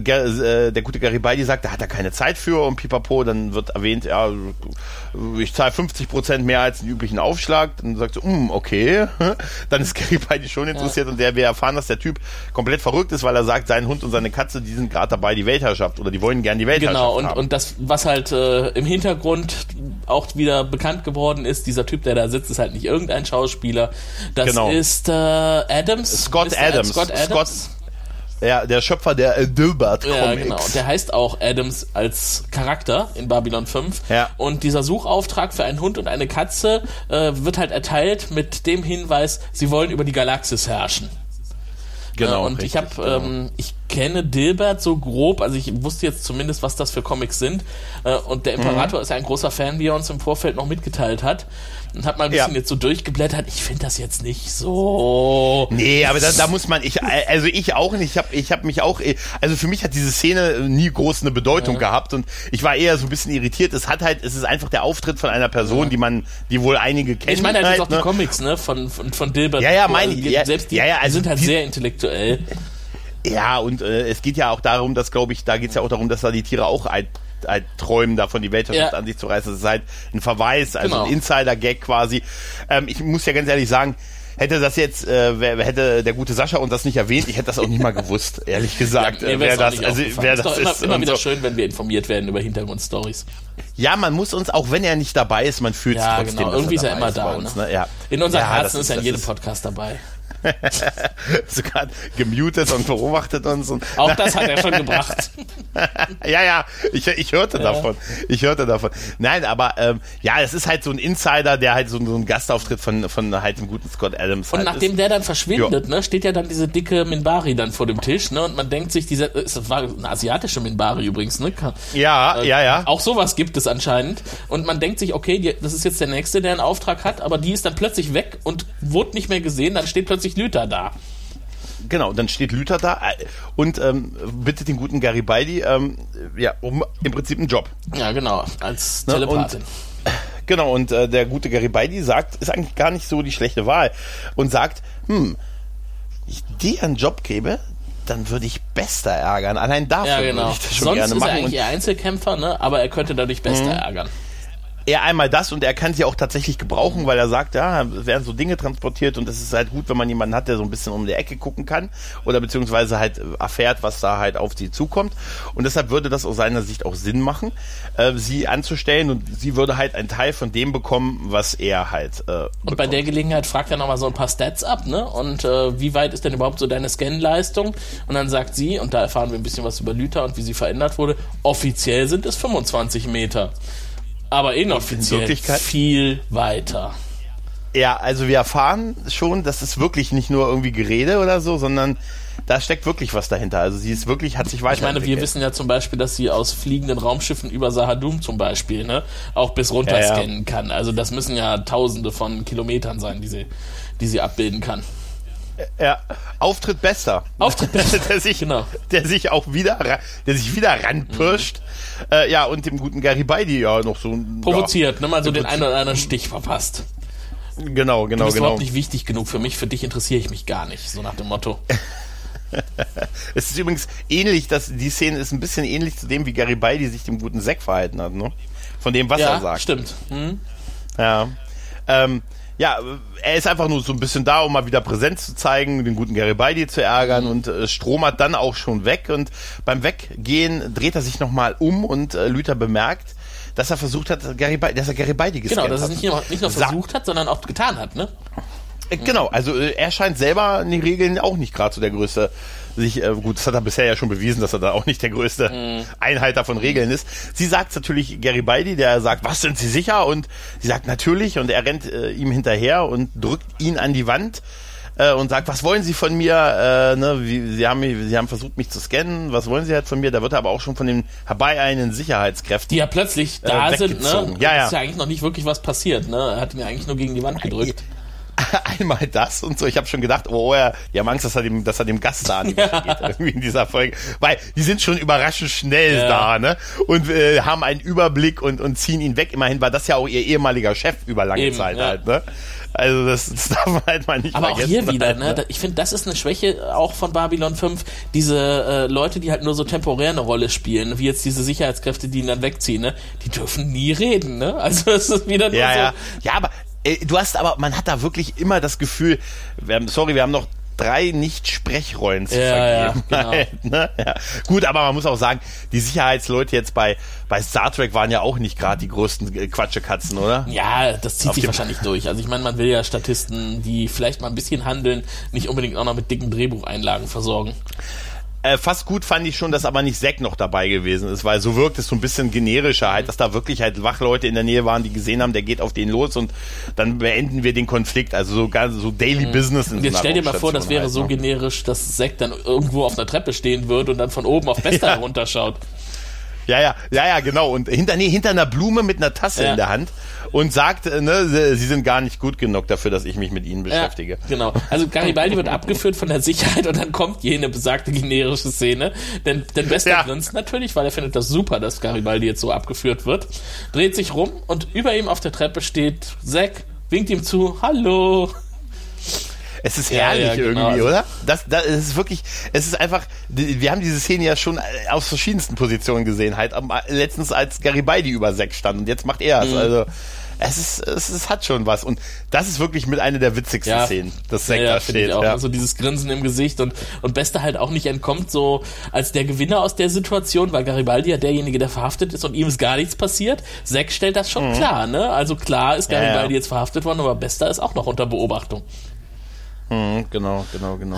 Speaker 4: der gute Garibaldi sagt, da hat er keine Zeit für und pipapo, dann wird erwähnt, ja, ich zahle 50 Prozent mehr als den üblichen Aufschlag. Dann sagt er, mm, okay. Dann ist Garibaldi schon interessiert und der wir erfahren, dass der Typ komplett verrückt ist, weil er sagt, sein Hund und seine Katze, die sind gerade dabei, die Weltherrschaft oder die wollen gern die Weltherrschaft
Speaker 3: Genau, und,
Speaker 4: haben.
Speaker 3: und das, was halt äh, im Hintergrund auch wieder bekannt geworden ist, dieser Typ, der da sitzt, ist halt nicht irgendein Schauspieler. Das
Speaker 4: Genau.
Speaker 3: ist äh, Adams.
Speaker 4: Scott
Speaker 3: ist,
Speaker 4: Adams.
Speaker 3: Scott Adams.
Speaker 4: Scott, Ja, der Schöpfer der äh, Dilbert Comics. Ja, genau.
Speaker 3: Der heißt auch Adams als Charakter in Babylon 5.
Speaker 4: Ja.
Speaker 3: Und dieser Suchauftrag für einen Hund und eine Katze äh, wird halt erteilt mit dem Hinweis, sie wollen über die Galaxis herrschen. Genau. Äh, und richtig, ich habe, genau. ähm, ich kenne Dilbert so grob, also ich wusste jetzt zumindest, was das für Comics sind. Äh, und der mhm. Imperator mhm. ist ein großer Fan, wie er uns im Vorfeld noch mitgeteilt hat. Und hat mal ein bisschen ja. jetzt so durchgeblättert. Ich finde das jetzt nicht so.
Speaker 4: Nee, aber da, da muss man, ich, also ich auch nicht. Ich habe ich hab mich auch, also für mich hat diese Szene nie groß eine Bedeutung ja. gehabt und ich war eher so ein bisschen irritiert. Es hat halt, es ist einfach der Auftritt von einer Person, ja. die man, die wohl einige kennen.
Speaker 3: Ich meine halt, halt auch ne? die Comics, ne, von, von, von Dilbert.
Speaker 4: Ja, ja, meine ich.
Speaker 3: Also, selbst die, ja, ja, also sind halt die, sehr intellektuell.
Speaker 4: Ja, und äh, es geht ja auch darum, dass, glaube ich, da geht es ja auch darum, dass da die Tiere auch ein, ein träumen, davon die Weltherrschaft ja. an sich zu reißen. Das ist halt ein Verweis, also genau. ein Insider-Gag quasi. Ähm, ich muss ja ganz ehrlich sagen, hätte das jetzt, äh, wer, hätte der gute Sascha uns das nicht erwähnt, ich hätte das auch nicht mal gewusst, ehrlich gesagt. Ja,
Speaker 3: wer das, also wer das ist. Immer, immer wieder so. schön, wenn wir informiert werden über Hintergrundstories.
Speaker 4: Ja, man muss uns, auch wenn er nicht dabei ist, man fühlt es ja, trotzdem. Genau.
Speaker 3: Irgendwie ist er immer da. Uns, ne? Ja. In unserem ja, Herzen ist er in jedem Podcast dabei.
Speaker 4: Sogar gemutet und beobachtet uns. Und
Speaker 3: Auch das hat er schon gebracht.
Speaker 4: ja, ja, ich, ich hörte ja. davon. Ich hörte davon. Nein, aber ähm, ja, es ist halt so ein Insider, der halt so, so ein Gastauftritt von, von halt dem guten Scott Adams
Speaker 3: Und halt nachdem ist. der dann verschwindet, ne, steht ja dann diese dicke Minbari dann vor dem Tisch, ne? Und man denkt sich, diese, das war eine asiatische Minbari übrigens, ne?
Speaker 4: Ja, äh, ja, ja.
Speaker 3: Auch sowas gibt es anscheinend. Und man denkt sich, okay, die, das ist jetzt der nächste, der einen Auftrag hat, aber die ist dann plötzlich weg und wurde nicht mehr gesehen, dann steht plötzlich Lüther da.
Speaker 4: Genau, dann steht Lüther da äh, und ähm, bittet den guten Garibaldi ähm, ja, um im Prinzip einen Job.
Speaker 3: Ja, genau, als Telepathin.
Speaker 4: Ne, und, genau, und äh, der gute Garibaldi sagt, ist eigentlich gar nicht so die schlechte Wahl und sagt, hm, ich dir einen Job gebe, dann würde ich Bester ärgern. Allein dafür ja, genau. würde ich das schon
Speaker 3: Sonst
Speaker 4: gerne
Speaker 3: ist
Speaker 4: machen.
Speaker 3: er eigentlich eher Einzelkämpfer, ne? aber er könnte dadurch Bester mhm. ärgern
Speaker 4: er einmal das und er kann sie auch tatsächlich gebrauchen, weil er sagt, ja, werden so Dinge transportiert und es ist halt gut, wenn man jemanden hat, der so ein bisschen um die Ecke gucken kann oder beziehungsweise halt erfährt, was da halt auf sie zukommt. Und deshalb würde das aus seiner Sicht auch Sinn machen, äh, sie anzustellen und sie würde halt einen Teil von dem bekommen, was er halt. Äh,
Speaker 3: und bei der Gelegenheit fragt er nochmal so ein paar Stats ab, ne? Und äh, wie weit ist denn überhaupt so deine Scan-Leistung? Und dann sagt sie, und da erfahren wir ein bisschen was über Lüther und wie sie verändert wurde, offiziell sind es 25 Meter aber inoffiziell in viel weiter.
Speaker 4: Ja, also wir erfahren schon, dass es wirklich nicht nur irgendwie Gerede oder so, sondern da steckt wirklich was dahinter. Also sie ist wirklich, hat sich weiterentwickelt.
Speaker 3: Ich meine, wir wissen ja zum Beispiel, dass sie aus fliegenden Raumschiffen über Sahadum zum Beispiel, ne, auch bis runter ja, scannen ja. kann. Also das müssen ja tausende von Kilometern sein, die sie, die sie abbilden kann.
Speaker 4: Ja, Auftritt besser.
Speaker 3: Auftritt besser.
Speaker 4: der sich, genau. der sich auch wieder, der sich wieder ranpirscht. Mhm. Äh, ja, und dem guten Garibaldi ja noch so
Speaker 3: provoziert, ja, ne, mal so den einen oder anderen Stich verpasst.
Speaker 4: Genau, genau,
Speaker 3: du bist
Speaker 4: genau.
Speaker 3: überhaupt nicht wichtig genug für mich, für dich interessiere ich mich gar nicht, so nach dem Motto.
Speaker 4: es ist übrigens ähnlich, dass die Szene ist ein bisschen ähnlich zu dem, wie Garibaldi sich dem guten Sack verhalten hat, ne? Von dem, was
Speaker 3: ja,
Speaker 4: er sagt.
Speaker 3: Stimmt. Hm?
Speaker 4: Ja. Ähm, ja, er ist einfach nur so ein bisschen da, um mal wieder Präsenz zu zeigen, den guten Garibaldi zu ärgern und äh, stromert dann auch schon weg und beim Weggehen dreht er sich nochmal um und äh, Luther bemerkt, dass er versucht hat, Garibaldi, dass er Garibaldi
Speaker 3: gescannt hat. Genau, dass er es nicht nur, nicht nur versucht hat, sondern auch getan hat, ne?
Speaker 4: Äh, genau, also äh, er scheint selber in den Regeln auch nicht gerade so der größte sich, äh, gut, das hat er bisher ja schon bewiesen, dass er da auch nicht der größte mhm. Einhalter von Regeln ist. Sie sagt natürlich Garibaldi, der sagt, was sind Sie sicher? Und sie sagt natürlich und er rennt äh, ihm hinterher und drückt ihn an die Wand äh, und sagt, was wollen Sie von mir? Äh, ne, wie, Sie, haben, Sie haben versucht, mich zu scannen. Was wollen Sie halt von mir? Da wird er aber auch schon von den herbeieilenden Sicherheitskräften.
Speaker 3: Die ja plötzlich da äh, sind, ne?
Speaker 4: Ja, ja.
Speaker 3: ist ja eigentlich noch nicht wirklich was passiert, ne? Er hat ihn ja eigentlich nur gegen die Wand gedrückt.
Speaker 4: einmal das und so. Ich habe schon gedacht, oh, er, die haben Angst, dass er dem, dass er dem Gast da nicht ja. geht, irgendwie in dieser Folge. Weil die sind schon überraschend schnell ja. da, ne? Und äh, haben einen Überblick und, und ziehen ihn weg. Immerhin war das ja auch ihr ehemaliger Chef über lange Eben, Zeit ja. halt, ne? Also das, das darf man halt mal nicht
Speaker 3: Aber auch hier wieder, halt, ne? Ich finde, das ist eine Schwäche auch von Babylon 5. Diese äh, Leute, die halt nur so temporär eine Rolle spielen, wie jetzt diese Sicherheitskräfte, die ihn dann wegziehen, ne? Die dürfen nie reden, ne? Also es ist wieder nur
Speaker 4: ja,
Speaker 3: so.
Speaker 4: Ja. ja, aber du hast aber, man hat da wirklich immer das Gefühl, wir haben, sorry, wir haben noch drei Nicht-Sprechrollen zu ja, vergeben. Ja, genau. ne? ja. Gut, aber man muss auch sagen, die Sicherheitsleute jetzt bei, bei Star Trek waren ja auch nicht gerade die größten äh, Quatschekatzen, oder?
Speaker 3: Ja, das zieht Auf sich wahrscheinlich durch. Also ich meine, man will ja Statisten, die vielleicht mal ein bisschen handeln, nicht unbedingt auch noch mit dicken Drehbucheinlagen versorgen.
Speaker 4: Äh, fast gut fand ich schon, dass aber nicht Zack noch dabei gewesen ist, weil so wirkt es so ein bisschen generischer halt, dass da wirklich halt Wachleute in der Nähe waren, die gesehen haben, der geht auf den los und dann beenden wir den Konflikt. Also so ganz so Daily mhm. Business
Speaker 3: in Jetzt so stell dir mal vor, das wäre halt, so ne? generisch, dass Zack dann irgendwo auf einer Treppe stehen würde und dann von oben auf Bester ja. runterschaut.
Speaker 4: Ja, ja, ja, ja, genau. Und hinter, nee, hinter einer Blume mit einer Tasse ja. in der Hand und sagt, äh, ne, sie sind gar nicht gut genug dafür, dass ich mich mit ihnen beschäftige. Ja,
Speaker 3: genau. Also Garibaldi wird abgeführt von der Sicherheit und dann kommt jene besagte generische Szene. Denn, denn Bester ja. grinst natürlich, weil er findet das super, dass Garibaldi jetzt so abgeführt wird. Dreht sich rum und über ihm auf der Treppe steht Zack, winkt ihm zu, hallo.
Speaker 4: Es ist herrlich ja, ja, genau. irgendwie, oder? Das, das ist wirklich, es ist einfach, wir haben diese Szene ja schon aus verschiedensten Positionen gesehen, halt letztens als Garibaldi über sechs stand und jetzt macht er es. Mhm. Also es ist, es, es hat schon was. Und das ist wirklich mit einer der witzigsten ja. Szenen, das Zack ja, da steht.
Speaker 3: auch. Ja. So dieses Grinsen im Gesicht und, und Beste halt auch nicht entkommt, so als der Gewinner aus der Situation, weil Garibaldi ja derjenige, der verhaftet ist und ihm ist gar nichts passiert. Zack stellt das schon mhm. klar, ne? Also klar ist Garibaldi jetzt verhaftet worden, aber Bester ist auch noch unter Beobachtung.
Speaker 4: Mhm, genau, genau, genau.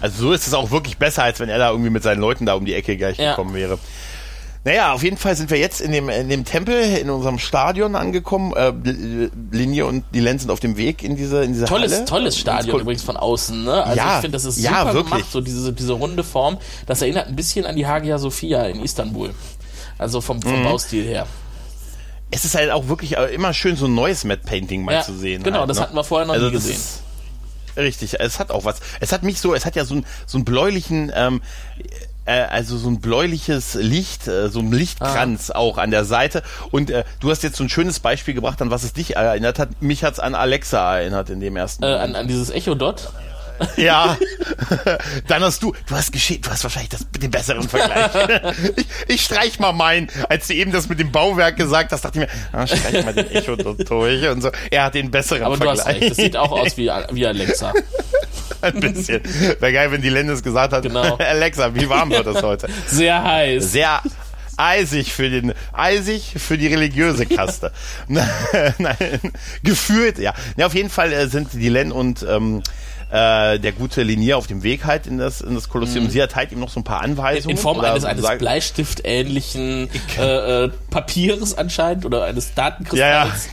Speaker 4: Also so ist es auch wirklich besser, als wenn er da irgendwie mit seinen Leuten da um die Ecke gleich ja. gekommen wäre. Naja, auf jeden Fall sind wir jetzt in dem, in dem Tempel, in unserem Stadion angekommen. Äh, Linie und die Len sind auf dem Weg in diese, in diese
Speaker 3: tolles,
Speaker 4: Halle.
Speaker 3: Tolles Stadion übrigens von außen, ne? Also ja, ich finde, das ist super ja, wirklich. gemacht, so diese, diese runde Form. Das erinnert ein bisschen an die Hagia Sophia in Istanbul. Also vom, vom mhm. Baustil her
Speaker 4: es ist halt auch wirklich äh, immer schön, so ein neues Matte Painting mal ja, zu sehen.
Speaker 3: Genau,
Speaker 4: halt,
Speaker 3: das
Speaker 4: ne?
Speaker 3: hatten wir vorher noch also nie gesehen.
Speaker 4: Richtig, es hat auch was. Es hat mich so, es hat ja so, ein, so einen bläulichen, ähm, äh, also so ein bläuliches Licht, äh, so ein Lichtkranz ah. auch an der Seite. Und äh, du hast jetzt so ein schönes Beispiel gebracht, an was es dich erinnert hat. Mich hat's an Alexa erinnert in dem ersten.
Speaker 3: Äh, an, an dieses Echo Dot?
Speaker 4: Ja, dann hast du, du hast geschehen, du hast wahrscheinlich das, den besseren Vergleich. ich, ich streich mal meinen. Als du eben das mit dem Bauwerk gesagt hast, dachte ich mir, ah, streich mal den Echo durch und so. Er hat den besseren
Speaker 3: Aber
Speaker 4: Vergleich.
Speaker 3: Aber du hast recht, das sieht auch aus wie, wie Alexa.
Speaker 4: Ein bisschen. Wäre geil, wenn die Lennis gesagt hat, genau. Alexa, wie warm wird es heute?
Speaker 3: Sehr heiß.
Speaker 4: Sehr eisig für den eisig für die religiöse Kaste. Nein, gefühlt, ja. ja. Auf jeden Fall äh, sind die Len und ähm, äh, der gute Linier auf dem Weg halt in das, in das Kolosseum. Mhm. Sie erteilt ihm noch so ein paar Anweisungen.
Speaker 3: In Form eines, eines Bleistift-ähnlichen äh, äh, Papiers anscheinend oder eines Datenkristalls.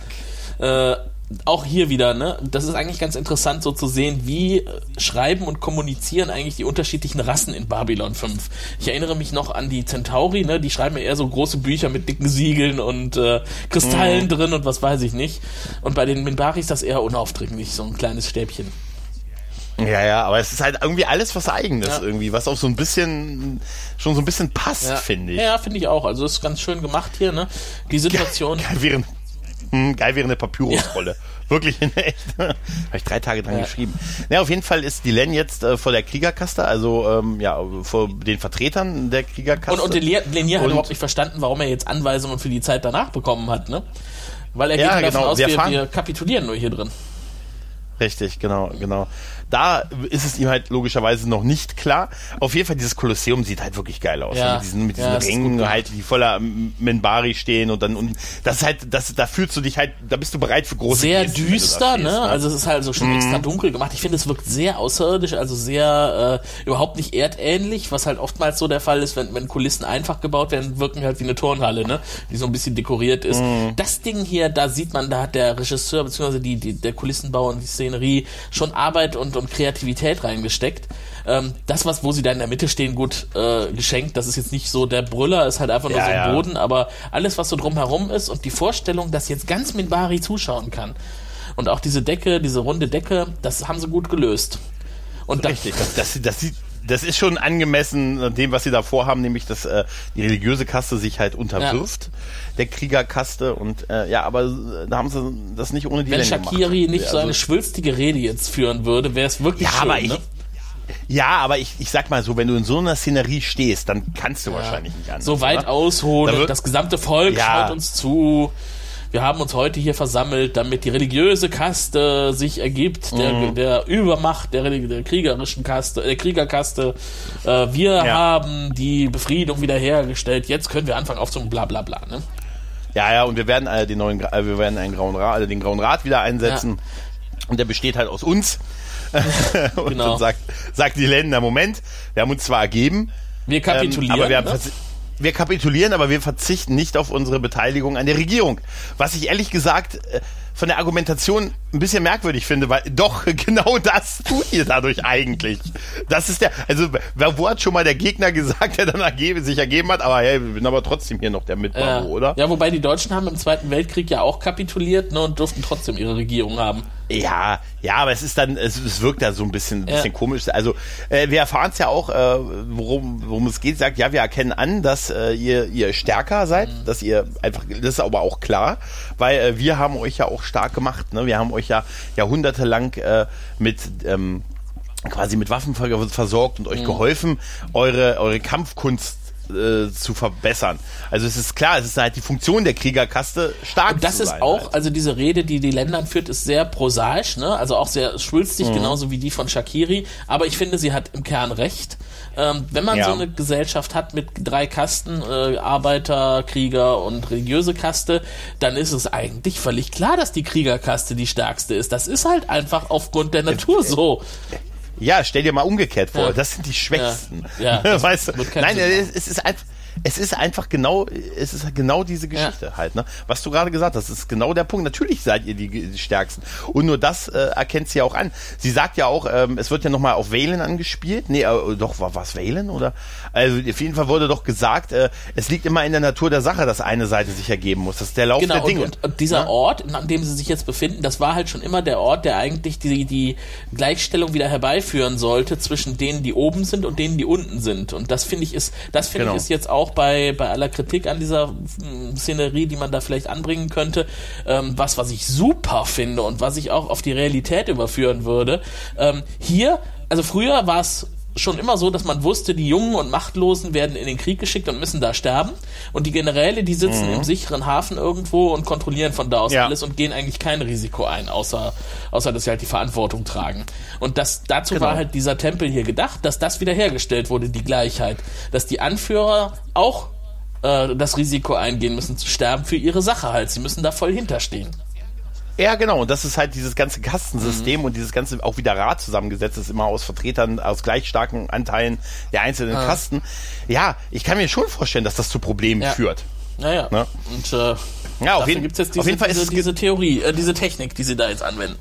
Speaker 3: Ja, ja. Äh, auch hier wieder, ne? Das ist eigentlich ganz interessant, so zu sehen, wie schreiben und kommunizieren eigentlich die unterschiedlichen Rassen in Babylon 5. Ich erinnere mich noch an die Centauri, ne? Die schreiben ja eher so große Bücher mit dicken Siegeln und äh, Kristallen mhm. drin und was weiß ich nicht. Und bei den Minbaris ist das eher unaufdringlich, so ein kleines Stäbchen.
Speaker 4: Ja, ja, aber es ist halt irgendwie alles was Eigenes ja. irgendwie, was auch so ein bisschen, schon so ein bisschen passt,
Speaker 3: ja.
Speaker 4: finde ich.
Speaker 3: Ja, finde ich auch. Also ist ganz schön gemacht hier, ne? Die Situation.
Speaker 4: Geil, geil wäre, hm, geil wäre eine Papyrusrolle. Ja. Wirklich, in echt. Habe ich drei Tage dran geschrieben. Ja, auf jeden Fall ist die Len jetzt äh, vor der Kriegerkaste, also ähm, ja, vor den Vertretern der Kriegerkaste.
Speaker 3: Und, und Lenier hat überhaupt nicht verstanden, warum er jetzt Anweisungen für die Zeit danach bekommen hat, ne? Weil er geht ja, davon genau. aus, wir, wir kapitulieren nur hier drin.
Speaker 4: Richtig, genau, genau. Da ist es ihm halt logischerweise noch nicht klar. Auf jeden Fall, dieses Kolosseum sieht halt wirklich geil aus. Ja. Mit diesen, mit diesen ja, Ringen halt, die voller Menbari stehen und dann, und das ist halt, das, da fühlst du dich halt, da bist du bereit für große
Speaker 3: Sehr Gäste, düster, ne? ne? Also es ist halt so schon mhm. extra dunkel gemacht. Ich finde, es wirkt sehr außerirdisch, also sehr, äh, überhaupt nicht erdähnlich, was halt oftmals so der Fall ist, wenn, wenn Kulissen einfach gebaut werden, wirken halt wie eine Turnhalle, ne? Die so ein bisschen dekoriert ist. Mhm. Das Ding hier, da sieht man, da hat der Regisseur, beziehungsweise die, die, der Kulissenbau und die Szenerie schon Arbeit und und Kreativität reingesteckt. Ähm, das, was, wo sie da in der Mitte stehen, gut äh, geschenkt. Das ist jetzt nicht so der Brüller, ist halt einfach nur ja, so ein ja. Boden, aber alles, was so drumherum ist und die Vorstellung, dass jetzt ganz Minbari zuschauen kann. Und auch diese Decke, diese runde Decke, das haben sie gut gelöst.
Speaker 4: Und Richtig, das, das, das sieht das ist schon angemessen dem, was sie da vorhaben, nämlich dass äh, die religiöse Kaste sich halt unterwirft, ja. der Kriegerkaste und äh, ja, aber äh, da haben sie das nicht ohne die
Speaker 3: Wenn Shakiri nicht also, so eine schwülstige Rede jetzt führen würde, wäre es wirklich
Speaker 4: ja,
Speaker 3: schön,
Speaker 4: aber
Speaker 3: ich,
Speaker 4: ne? Ja, aber ich, ich sag mal so, wenn du in so einer Szenerie stehst, dann kannst du ja. wahrscheinlich nicht anders.
Speaker 3: So weit oder? ausholen, da das gesamte Volk ja. schaut uns zu wir haben uns heute hier versammelt, damit die religiöse Kaste sich ergibt, der, mhm. der Übermacht der, der kriegerischen Kaste, der Kriegerkaste. Äh, wir ja. haben die Befriedung wiederhergestellt, jetzt können wir anfangen aufzunehmen, bla bla bla. Ne?
Speaker 4: Ja, ja, und wir werden äh, den neuen, äh, wir werden einen grauen Rat, äh, den grauen Rat wieder einsetzen. Ja. Und der besteht halt aus uns. und genau. dann sagt, sagt die Länder, Moment, wir haben uns zwar ergeben,
Speaker 3: wir kapitulieren, ähm, aber
Speaker 4: wir, ne? Wir kapitulieren, aber wir verzichten nicht auf unsere Beteiligung an der Regierung. Was ich ehrlich gesagt äh, von der Argumentation ein bisschen merkwürdig finde, weil doch genau das tut ihr dadurch eigentlich. Das ist der, also wo hat schon mal der Gegner gesagt, der dann ergebe, sich ergeben hat, aber hey, wir sind aber trotzdem hier noch der Mitbau,
Speaker 3: äh,
Speaker 4: oder?
Speaker 3: Ja, wobei die Deutschen haben im Zweiten Weltkrieg ja auch kapituliert ne, und durften trotzdem ihre Regierung haben.
Speaker 4: Ja, ja, aber es ist dann, es, es wirkt da so ein bisschen, ein bisschen ja. komisch. Also äh, wir erfahren es ja auch, äh, worum, worum es geht. Sagt, ja, wir erkennen an, dass äh, ihr, ihr stärker seid, mhm. dass ihr einfach, das ist aber auch klar, weil äh, wir haben euch ja auch stark gemacht. Ne? Wir haben euch ja jahrhundertelang äh, mit ähm, quasi mit Waffen versorgt und euch mhm. geholfen, eure, eure Kampfkunst äh, zu verbessern. Also es ist klar, es ist halt die Funktion der Kriegerkaste stark
Speaker 3: Und das
Speaker 4: zu
Speaker 3: ist
Speaker 4: sein,
Speaker 3: auch, halt. also diese Rede, die die Ländern führt, ist sehr prosaisch, ne? also auch sehr schwülstig, mhm. genauso wie die von Shakiri, aber ich finde, sie hat im Kern recht. Ähm, wenn man ja. so eine Gesellschaft hat mit drei Kasten, äh, Arbeiter, Krieger und religiöse Kaste, dann ist es eigentlich völlig klar, dass die Kriegerkaste die stärkste ist. Das ist halt einfach aufgrund der Natur so.
Speaker 4: Ja, stell dir mal umgekehrt vor, ja. das sind die Schwächsten. Ja, ja weißt du? Nein, es, es ist einfach es ist einfach genau, es ist genau diese Geschichte ja. halt, ne? Was du gerade gesagt hast, ist genau der Punkt. Natürlich seid ihr die, die Stärksten. Und nur das äh, erkennt sie auch an. Sie sagt ja auch, ähm, es wird ja nochmal auf Valen angespielt. Nee, äh, doch, war was Valen, oder? Also auf jeden Fall wurde doch gesagt, äh, es liegt immer in der Natur der Sache, dass eine Seite sich ergeben muss. Das ist der Lauf genau, der Dinge.
Speaker 3: Und, und dieser ja? Ort, an dem sie sich jetzt befinden, das war halt schon immer der Ort, der eigentlich die, die Gleichstellung wieder herbeiführen sollte zwischen denen, die oben sind und denen, die unten sind. Und das finde ich ist, das finde genau. ich ist jetzt auch auch bei, bei aller Kritik an dieser hm, Szenerie, die man da vielleicht anbringen könnte, ähm, was, was ich super finde und was ich auch auf die Realität überführen würde. Ähm, hier, also früher war es schon immer so, dass man wusste, die Jungen und Machtlosen werden in den Krieg geschickt und müssen da sterben. Und die Generäle, die sitzen mhm. im sicheren Hafen irgendwo und kontrollieren von da aus ja. alles und gehen eigentlich kein Risiko ein, außer, außer dass sie halt die Verantwortung tragen. Und das, dazu genau. war halt dieser Tempel hier gedacht, dass das wiederhergestellt wurde, die Gleichheit. Dass die Anführer auch äh, das Risiko eingehen müssen zu sterben für ihre Sache halt. Sie müssen da voll hinterstehen.
Speaker 4: Ja, genau. Und das ist halt dieses ganze Kastensystem mhm. und dieses ganze auch wieder Rad zusammengesetzt ist, immer aus Vertretern, aus gleich starken Anteilen der einzelnen ah. Kasten. Ja, ich kann mir schon vorstellen, dass das zu Problemen ja. führt.
Speaker 3: Naja. Ne? Und äh, ja, auf jeden, jetzt diese, auf jeden Fall diese, diese Theorie, äh, diese Technik, die sie da jetzt anwenden.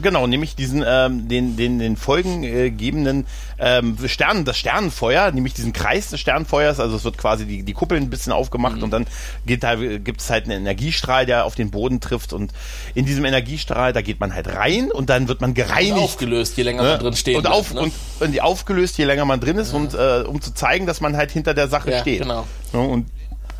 Speaker 4: Genau, nämlich diesen ähm, den den den folgengebenden ähm, Sternen das Sternenfeuer, nämlich diesen Kreis des Sternenfeuers. Also es wird quasi die die Kuppeln ein bisschen aufgemacht mhm. und dann geht da gibt es halt einen Energiestrahl, der auf den Boden trifft und in diesem Energiestrahl da geht man halt rein und dann wird man gereinigt, und
Speaker 3: aufgelöst, je länger ne? man drin steht
Speaker 4: und, auf, ne? und, und die aufgelöst, je länger man drin ist ja. und äh, um zu zeigen, dass man halt hinter der Sache ja, steht. Genau. Ja, und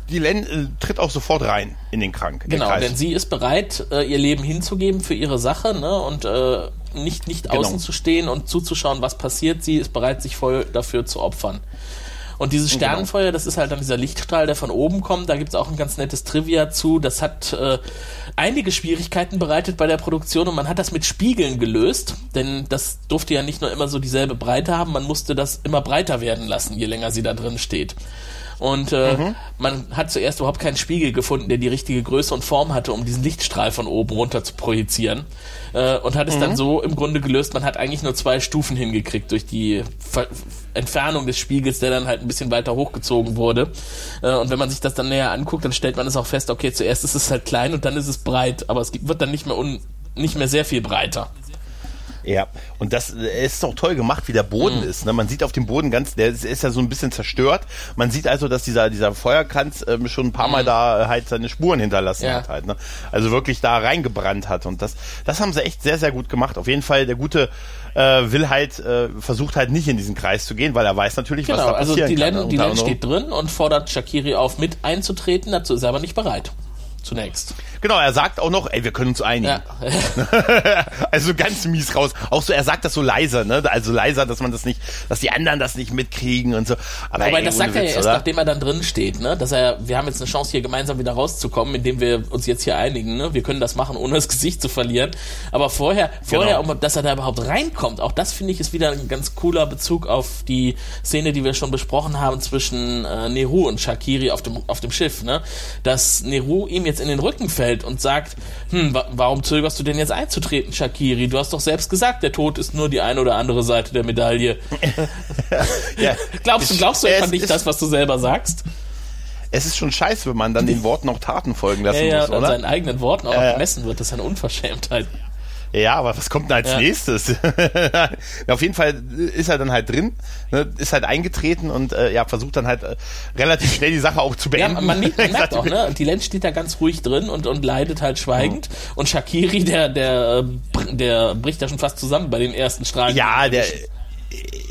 Speaker 4: die Len äh, tritt auch sofort rein in den Krank.
Speaker 3: In genau, den denn sie ist bereit, äh, ihr Leben hinzugeben für ihre Sache ne? und äh, nicht, nicht genau. außen zu stehen und zuzuschauen, was passiert. Sie ist bereit, sich voll dafür zu opfern. Und dieses genau. Sternenfeuer, das ist halt dann dieser Lichtstrahl, der von oben kommt. Da gibt's auch ein ganz nettes Trivia zu. Das hat äh, einige Schwierigkeiten bereitet bei der Produktion und man hat das mit Spiegeln gelöst, denn das durfte ja nicht nur immer so dieselbe Breite haben, man musste das immer breiter werden lassen, je länger sie da drin steht. Und äh, mhm. man hat zuerst überhaupt keinen Spiegel gefunden, der die richtige Größe und Form hatte, um diesen Lichtstrahl von oben runter zu projizieren. Äh, und hat es mhm. dann so im Grunde gelöst, man hat eigentlich nur zwei Stufen hingekriegt durch die Ver Entfernung des Spiegels, der dann halt ein bisschen weiter hochgezogen wurde. Äh, und wenn man sich das dann näher anguckt, dann stellt man es auch fest, okay, zuerst ist es halt klein und dann ist es breit, aber es wird dann nicht mehr un nicht mehr sehr viel breiter.
Speaker 4: Ja, und das ist auch toll gemacht, wie der Boden mhm. ist. Ne? Man sieht auf dem Boden ganz, der ist, ist, ja so ein bisschen zerstört. Man sieht also, dass dieser, dieser Feuerkranz ähm, schon ein paar Mal mhm. da halt seine Spuren hinterlassen ja. hat halt. Ne? Also wirklich da reingebrannt hat. Und das, das haben sie echt sehr, sehr gut gemacht. Auf jeden Fall, der gute äh, will halt, äh, versucht halt nicht in diesen Kreis zu gehen, weil er weiß natürlich, genau, was da passieren
Speaker 3: also die
Speaker 4: kann.
Speaker 3: Len, die Len steht drin und fordert Shakiri auf, mit einzutreten. Dazu ist er aber nicht bereit zunächst.
Speaker 4: Genau, er sagt auch noch, ey, wir können uns einigen. Ja. also ganz mies raus. Auch so, er sagt das so leiser, ne? Also leiser, dass man das nicht, dass die anderen das nicht mitkriegen und so.
Speaker 3: Aber Wobei, ey, das sagt Witz, er ja erst, oder? nachdem er dann drin steht, ne? Dass er, wir haben jetzt eine Chance hier gemeinsam wieder rauszukommen, indem wir uns jetzt hier einigen, ne? Wir können das machen, ohne das Gesicht zu verlieren. Aber vorher, vorher, genau. dass er da überhaupt reinkommt, auch das finde ich ist wieder ein ganz cooler Bezug auf die Szene, die wir schon besprochen haben zwischen äh, Neru und Shakiri auf dem, auf dem Schiff, ne? Dass Neru ihm jetzt in den Rücken fällt und sagt, hm, wa warum zögerst du denn jetzt einzutreten, Shakiri? Du hast doch selbst gesagt, der Tod ist nur die eine oder andere Seite der Medaille. ja, glaubst du, glaubst du einfach nicht das, was du selber sagst?
Speaker 4: Es ist schon scheiße, wenn man dann den Worten auch Taten folgen lassen
Speaker 3: ja, ja,
Speaker 4: muss, oder?
Speaker 3: seinen eigenen Worten auch äh, messen wird. Das ist eine Unverschämtheit.
Speaker 4: Ja, aber was kommt denn als ja. nächstes? Auf jeden Fall ist er dann halt drin, ne, ist halt eingetreten und äh, ja, versucht dann halt äh, relativ schnell die Sache auch zu beenden. Ja,
Speaker 3: man, man merkt auch, ne? Die Lenz steht da ganz ruhig drin und, und leidet halt schweigend. Mhm. Und Shakiri, der, der, äh, der bricht da schon fast zusammen bei den ersten Strahlen.
Speaker 4: Ja, der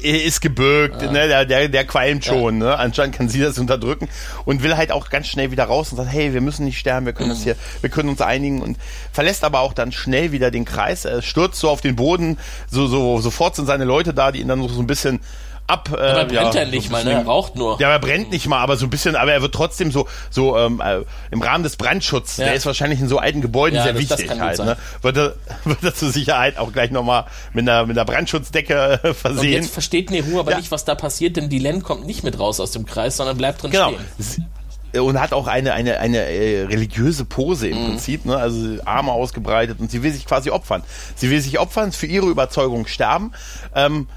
Speaker 4: ist gebürgt, ja. ne, der, der, der qualmt schon, ja. ne? Anscheinend kann sie das unterdrücken und will halt auch ganz schnell wieder raus und sagt, hey, wir müssen nicht sterben, wir können mhm. das hier, wir können uns einigen und verlässt aber auch dann schnell wieder den Kreis, er stürzt so auf den Boden, so, so, sofort sind seine Leute da, die ihn dann so ein bisschen ab.
Speaker 3: Äh, aber brennt ja, er nicht so mal, ne? Er raucht nur.
Speaker 4: Ja, er brennt nicht mal, aber so ein bisschen, aber er wird trotzdem so, so ähm, äh, im Rahmen des Brandschutzes, ja. der ist wahrscheinlich in so alten Gebäuden ja, sehr das, wichtig das halt. Ne? Wird, er, wird er zur Sicherheit auch gleich nochmal mit einer, mit einer Brandschutzdecke äh, versehen. Und
Speaker 3: jetzt versteht Nehu aber nicht, was da passiert, denn die Len kommt nicht mit raus aus dem Kreis, sondern bleibt drin genau. stehen
Speaker 4: und hat auch eine eine eine äh, religiöse Pose im mhm. Prinzip, ne? also Arme ausgebreitet und sie will sich quasi opfern. Sie will sich opfern, für ihre Überzeugung sterben. Ähm,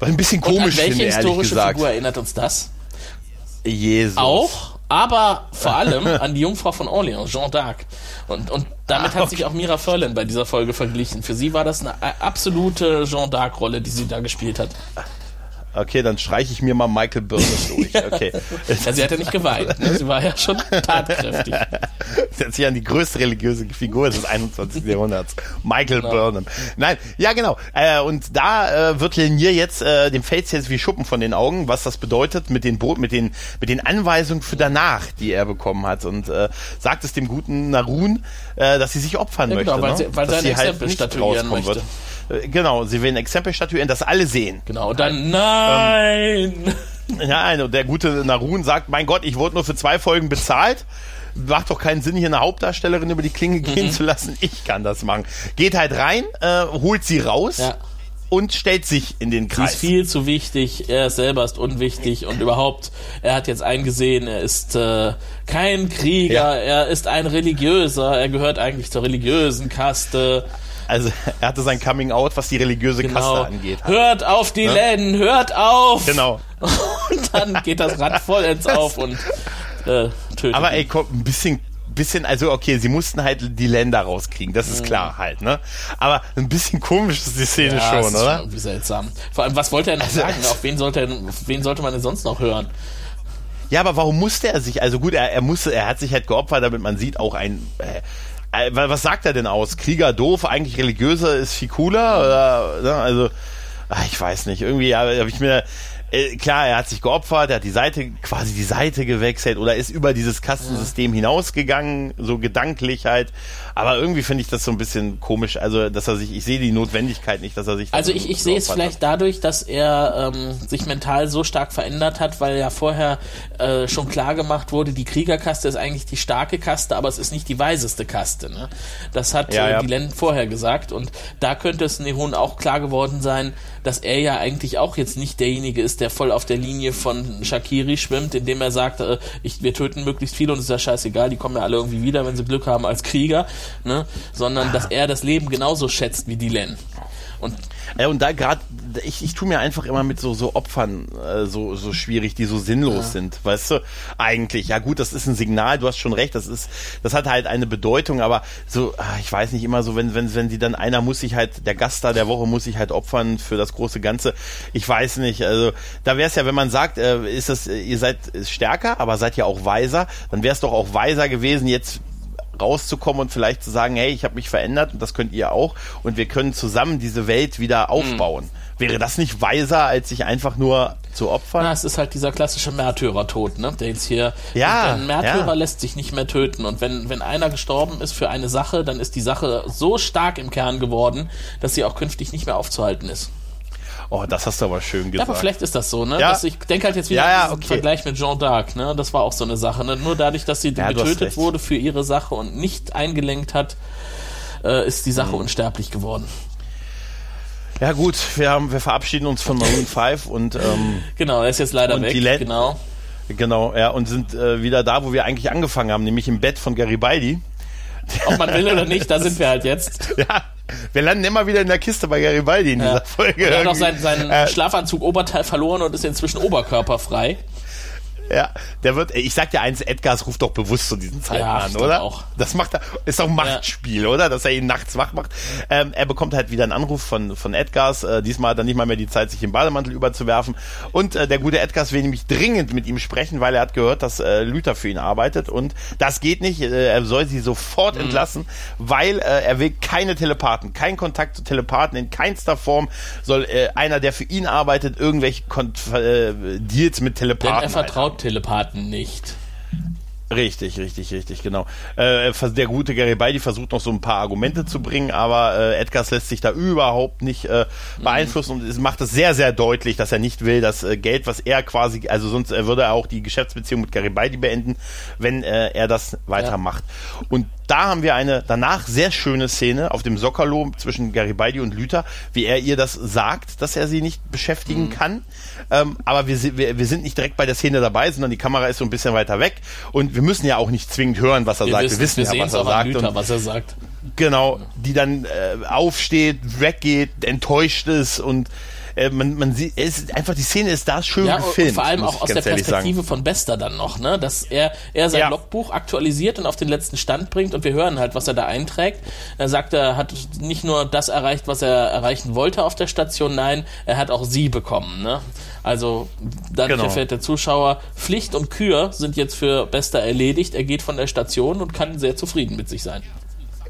Speaker 4: was ein bisschen komisch
Speaker 3: Und an welche
Speaker 4: finde,
Speaker 3: historische
Speaker 4: gesagt.
Speaker 3: Figur erinnert uns das?
Speaker 4: Jesus.
Speaker 3: Auch, aber vor allem an die Jungfrau von Orleans, Jeanne d'Arc. Und, und damit hat sich auch Mira Furlan bei dieser Folge verglichen. Für sie war das eine absolute Jeanne d'Arc-Rolle, die sie da gespielt hat.
Speaker 4: Okay, dann streiche ich mir mal Michael Byrne durch. Okay.
Speaker 3: ja, sie hat ja nicht geweint. Ne? Sie war ja schon tatkräftig.
Speaker 4: Sie hat sich an die größte religiöse Figur des 21. Jahrhunderts. Michael genau. Burnham. Nein, ja genau. Äh, und da äh, wird Lenier jetzt, äh, dem fällt jetzt wie Schuppen von den Augen, was das bedeutet mit den, Bo mit den, mit den Anweisungen für danach, die er bekommen hat. Und äh, sagt es dem guten Narun, äh, dass sie sich opfern ja, genau, möchte.
Speaker 3: Weil, ne? sie, weil
Speaker 4: dass
Speaker 3: sie halt nicht möchte. Wird.
Speaker 4: Äh, genau, sie will ein Exempel statuieren, das alle sehen.
Speaker 3: Genau, dann nein! Ähm,
Speaker 4: nein, und der gute Narun sagt, mein Gott, ich wurde nur für zwei Folgen bezahlt. Macht doch keinen Sinn, hier eine Hauptdarstellerin über die Klinge gehen mhm. zu lassen. Ich kann das machen. Geht halt rein, äh, holt sie raus. Ja und stellt sich in den Kreis.
Speaker 3: Sie ist viel zu wichtig, er selber ist unwichtig und überhaupt, er hat jetzt eingesehen, er ist äh, kein Krieger, ja. er ist ein Religiöser, er gehört eigentlich zur religiösen Kaste.
Speaker 4: Also er hatte sein Coming Out, was die religiöse genau. Kaste angeht.
Speaker 3: Hört auf die ne? Len, hört auf!
Speaker 4: Genau.
Speaker 3: Und dann geht das Rad vollends auf und äh, tötet.
Speaker 4: Aber ey, komm, ein bisschen bisschen, also okay, sie mussten halt die Länder rauskriegen, das ist mhm. klar halt, ne? Aber ein bisschen komisch ist die Szene ja, schon, ist oder?
Speaker 3: Schon irgendwie seltsam. Vor allem, was wollte er noch also, sagen? Auf wen sollte, er, auf wen sollte man denn sonst noch hören?
Speaker 4: Ja, aber warum musste er sich, also gut, er, er musste, er hat sich halt geopfert, damit man sieht, auch ein, äh, äh, was sagt er denn aus? Krieger doof, eigentlich religiöser ist viel cooler? Oder, ne? Also, ach, ich weiß nicht. Irgendwie habe ich mir, äh, klar, er hat sich geopfert, er hat die Seite, quasi die Seite gewechselt oder ist über dieses Kastensystem hinausgegangen, so gedanklich halt. Aber irgendwie finde ich das so ein bisschen komisch. Also, dass er sich, ich sehe die Notwendigkeit nicht, dass er sich.
Speaker 3: Also, ich, ich sehe es vielleicht dadurch, dass er ähm, sich mental so stark verändert hat, weil ja vorher äh, schon klar gemacht wurde, die Kriegerkaste ist eigentlich die starke Kaste, aber es ist nicht die weiseste Kaste. Ne? Das hat ja, äh, ja. die Len vorher gesagt und da könnte es Nehun auch klar geworden sein, dass er ja eigentlich auch jetzt nicht derjenige ist, der voll auf der Linie von Shakiri schwimmt, indem er sagt, äh, ich, wir töten möglichst viele und es ist ja scheißegal, die kommen ja alle irgendwie wieder, wenn sie Glück haben als Krieger, ne? sondern dass er das Leben genauso schätzt wie Dylan.
Speaker 4: Und, ja, und da gerade, ich, ich tue mir einfach immer mit so, so Opfern äh, so, so schwierig, die so sinnlos ja. sind, weißt du? Eigentlich, ja gut, das ist ein Signal, du hast schon recht, das ist, das hat halt eine Bedeutung, aber so, ah, ich weiß nicht immer so, wenn, wenn, wenn die dann, einer muss sich halt, der Gast da der Woche muss sich halt opfern für das große Ganze. Ich weiß nicht, also da wäre es ja, wenn man sagt, äh, ist das, ihr seid stärker, aber seid ja auch weiser, dann wäre es doch auch weiser gewesen, jetzt rauszukommen und vielleicht zu sagen, hey, ich habe mich verändert und das könnt ihr auch und wir können zusammen diese Welt wieder aufbauen. Mhm. Wäre das nicht weiser, als sich einfach nur zu opfern?
Speaker 3: Na, es ist halt dieser klassische Märtyrertod, ne? Der jetzt hier.
Speaker 4: Ja.
Speaker 3: Ein Märtyrer ja. lässt sich nicht mehr töten. Und wenn, wenn einer gestorben ist für eine Sache, dann ist die Sache so stark im Kern geworden, dass sie auch künftig nicht mehr aufzuhalten ist.
Speaker 4: Oh, das hast du aber schön gesagt.
Speaker 3: Ja, aber vielleicht ist das so, ne? Ja. Dass ich denke halt jetzt wieder
Speaker 4: ja, ja,
Speaker 3: okay. Vergleich mit Jean d'Arc, ne? Das war auch so eine Sache, ne? Nur dadurch, dass sie getötet wurde für ihre Sache und nicht eingelenkt hat, äh, ist die Sache mhm. unsterblich geworden.
Speaker 4: Ja gut, wir haben, wir verabschieden uns von Maroon 5 und ähm,
Speaker 3: genau, er ist jetzt leider weg. Genau.
Speaker 4: Genau, ja, und sind äh, wieder da, wo wir eigentlich angefangen haben, nämlich im Bett von Garibaldi.
Speaker 3: Ob man will oder nicht, da sind wir halt jetzt.
Speaker 4: Ja, wir landen immer wieder in der Kiste bei Garibaldi in
Speaker 3: Ja.
Speaker 4: dieser Folge.
Speaker 3: Er hat auch
Speaker 4: irgendwie.
Speaker 3: seinen, seinen
Speaker 4: Äh,
Speaker 3: Schlafanzug Oberteil verloren und ist inzwischen oberkörperfrei.
Speaker 4: Ja, der wird, ich sag dir eins, Edgars ruft doch bewusst zu diesen Zeiten
Speaker 3: Ja,
Speaker 4: an, oder?
Speaker 3: auch.
Speaker 4: Das macht er, ist doch ein Machtspiel, oder? Dass er ihn nachts wach macht. Ähm, er bekommt halt wieder einen Anruf von, von Edgars. Äh, diesmal hat er nicht mal mehr die Zeit, sich im Bademantel überzuwerfen. Und äh, der gute Edgars will nämlich dringend mit ihm sprechen, weil er hat gehört, dass äh, Luther für ihn arbeitet. Und das geht nicht. Äh, er soll sie sofort
Speaker 3: Mhm.
Speaker 4: entlassen, weil äh, er will keine Telepathen, keinen Kontakt zu Telepathen in keinster Form soll äh, einer, der für ihn arbeitet, irgendwelche Kon äh, Deals mit
Speaker 3: Denn
Speaker 4: Telepathen
Speaker 3: er vertraut Telepathen nicht.
Speaker 4: Richtig, richtig, richtig, genau. Äh, der gute Garibaldi versucht noch so ein paar Argumente zu bringen, aber äh, Edgars lässt sich da überhaupt nicht äh, beeinflussen und es macht es sehr, sehr deutlich, dass er nicht will, dass äh, Geld, was er quasi, also sonst äh, würde er auch die Geschäftsbeziehung mit Garibaldi beenden, wenn äh, er das weitermacht. Und da haben wir eine danach sehr schöne Szene auf dem Sockerlo zwischen Garibaldi und Luther, wie er ihr das sagt, dass er sie nicht beschäftigen
Speaker 3: Mhm.
Speaker 4: kann. Ähm, aber wir, wir, wir sind nicht direkt bei der Szene dabei, sondern die Kamera ist so ein bisschen weiter weg und wir müssen ja auch nicht zwingend hören, was er
Speaker 3: Wir
Speaker 4: sagt.
Speaker 3: wissen,
Speaker 4: wir wissen ja, was er sagt.
Speaker 3: Luther,
Speaker 4: und
Speaker 3: was er sagt.
Speaker 4: genau, die dann äh, aufsteht, weggeht, enttäuscht ist und äh, man, man sieht, es ist einfach die Szene ist da schön
Speaker 3: Ja, und
Speaker 4: gefilmt.
Speaker 3: vor allem auch aus der
Speaker 4: ehrlich sagen.
Speaker 3: Perspektive von Bester dann noch, ne? Dass er, er sein
Speaker 4: Ja.
Speaker 3: Logbuch aktualisiert und auf den letzten Stand bringt und wir hören halt, was er da einträgt. Er sagt, er hat nicht nur das erreicht, was er erreichen wollte auf der Station, nein, er hat auch sie bekommen, ne? Also dadurch
Speaker 4: Genau.
Speaker 3: erfährt der Zuschauer, Pflicht und Kür sind jetzt für Bester erledigt. Er geht von der Station und kann sehr zufrieden mit sich sein.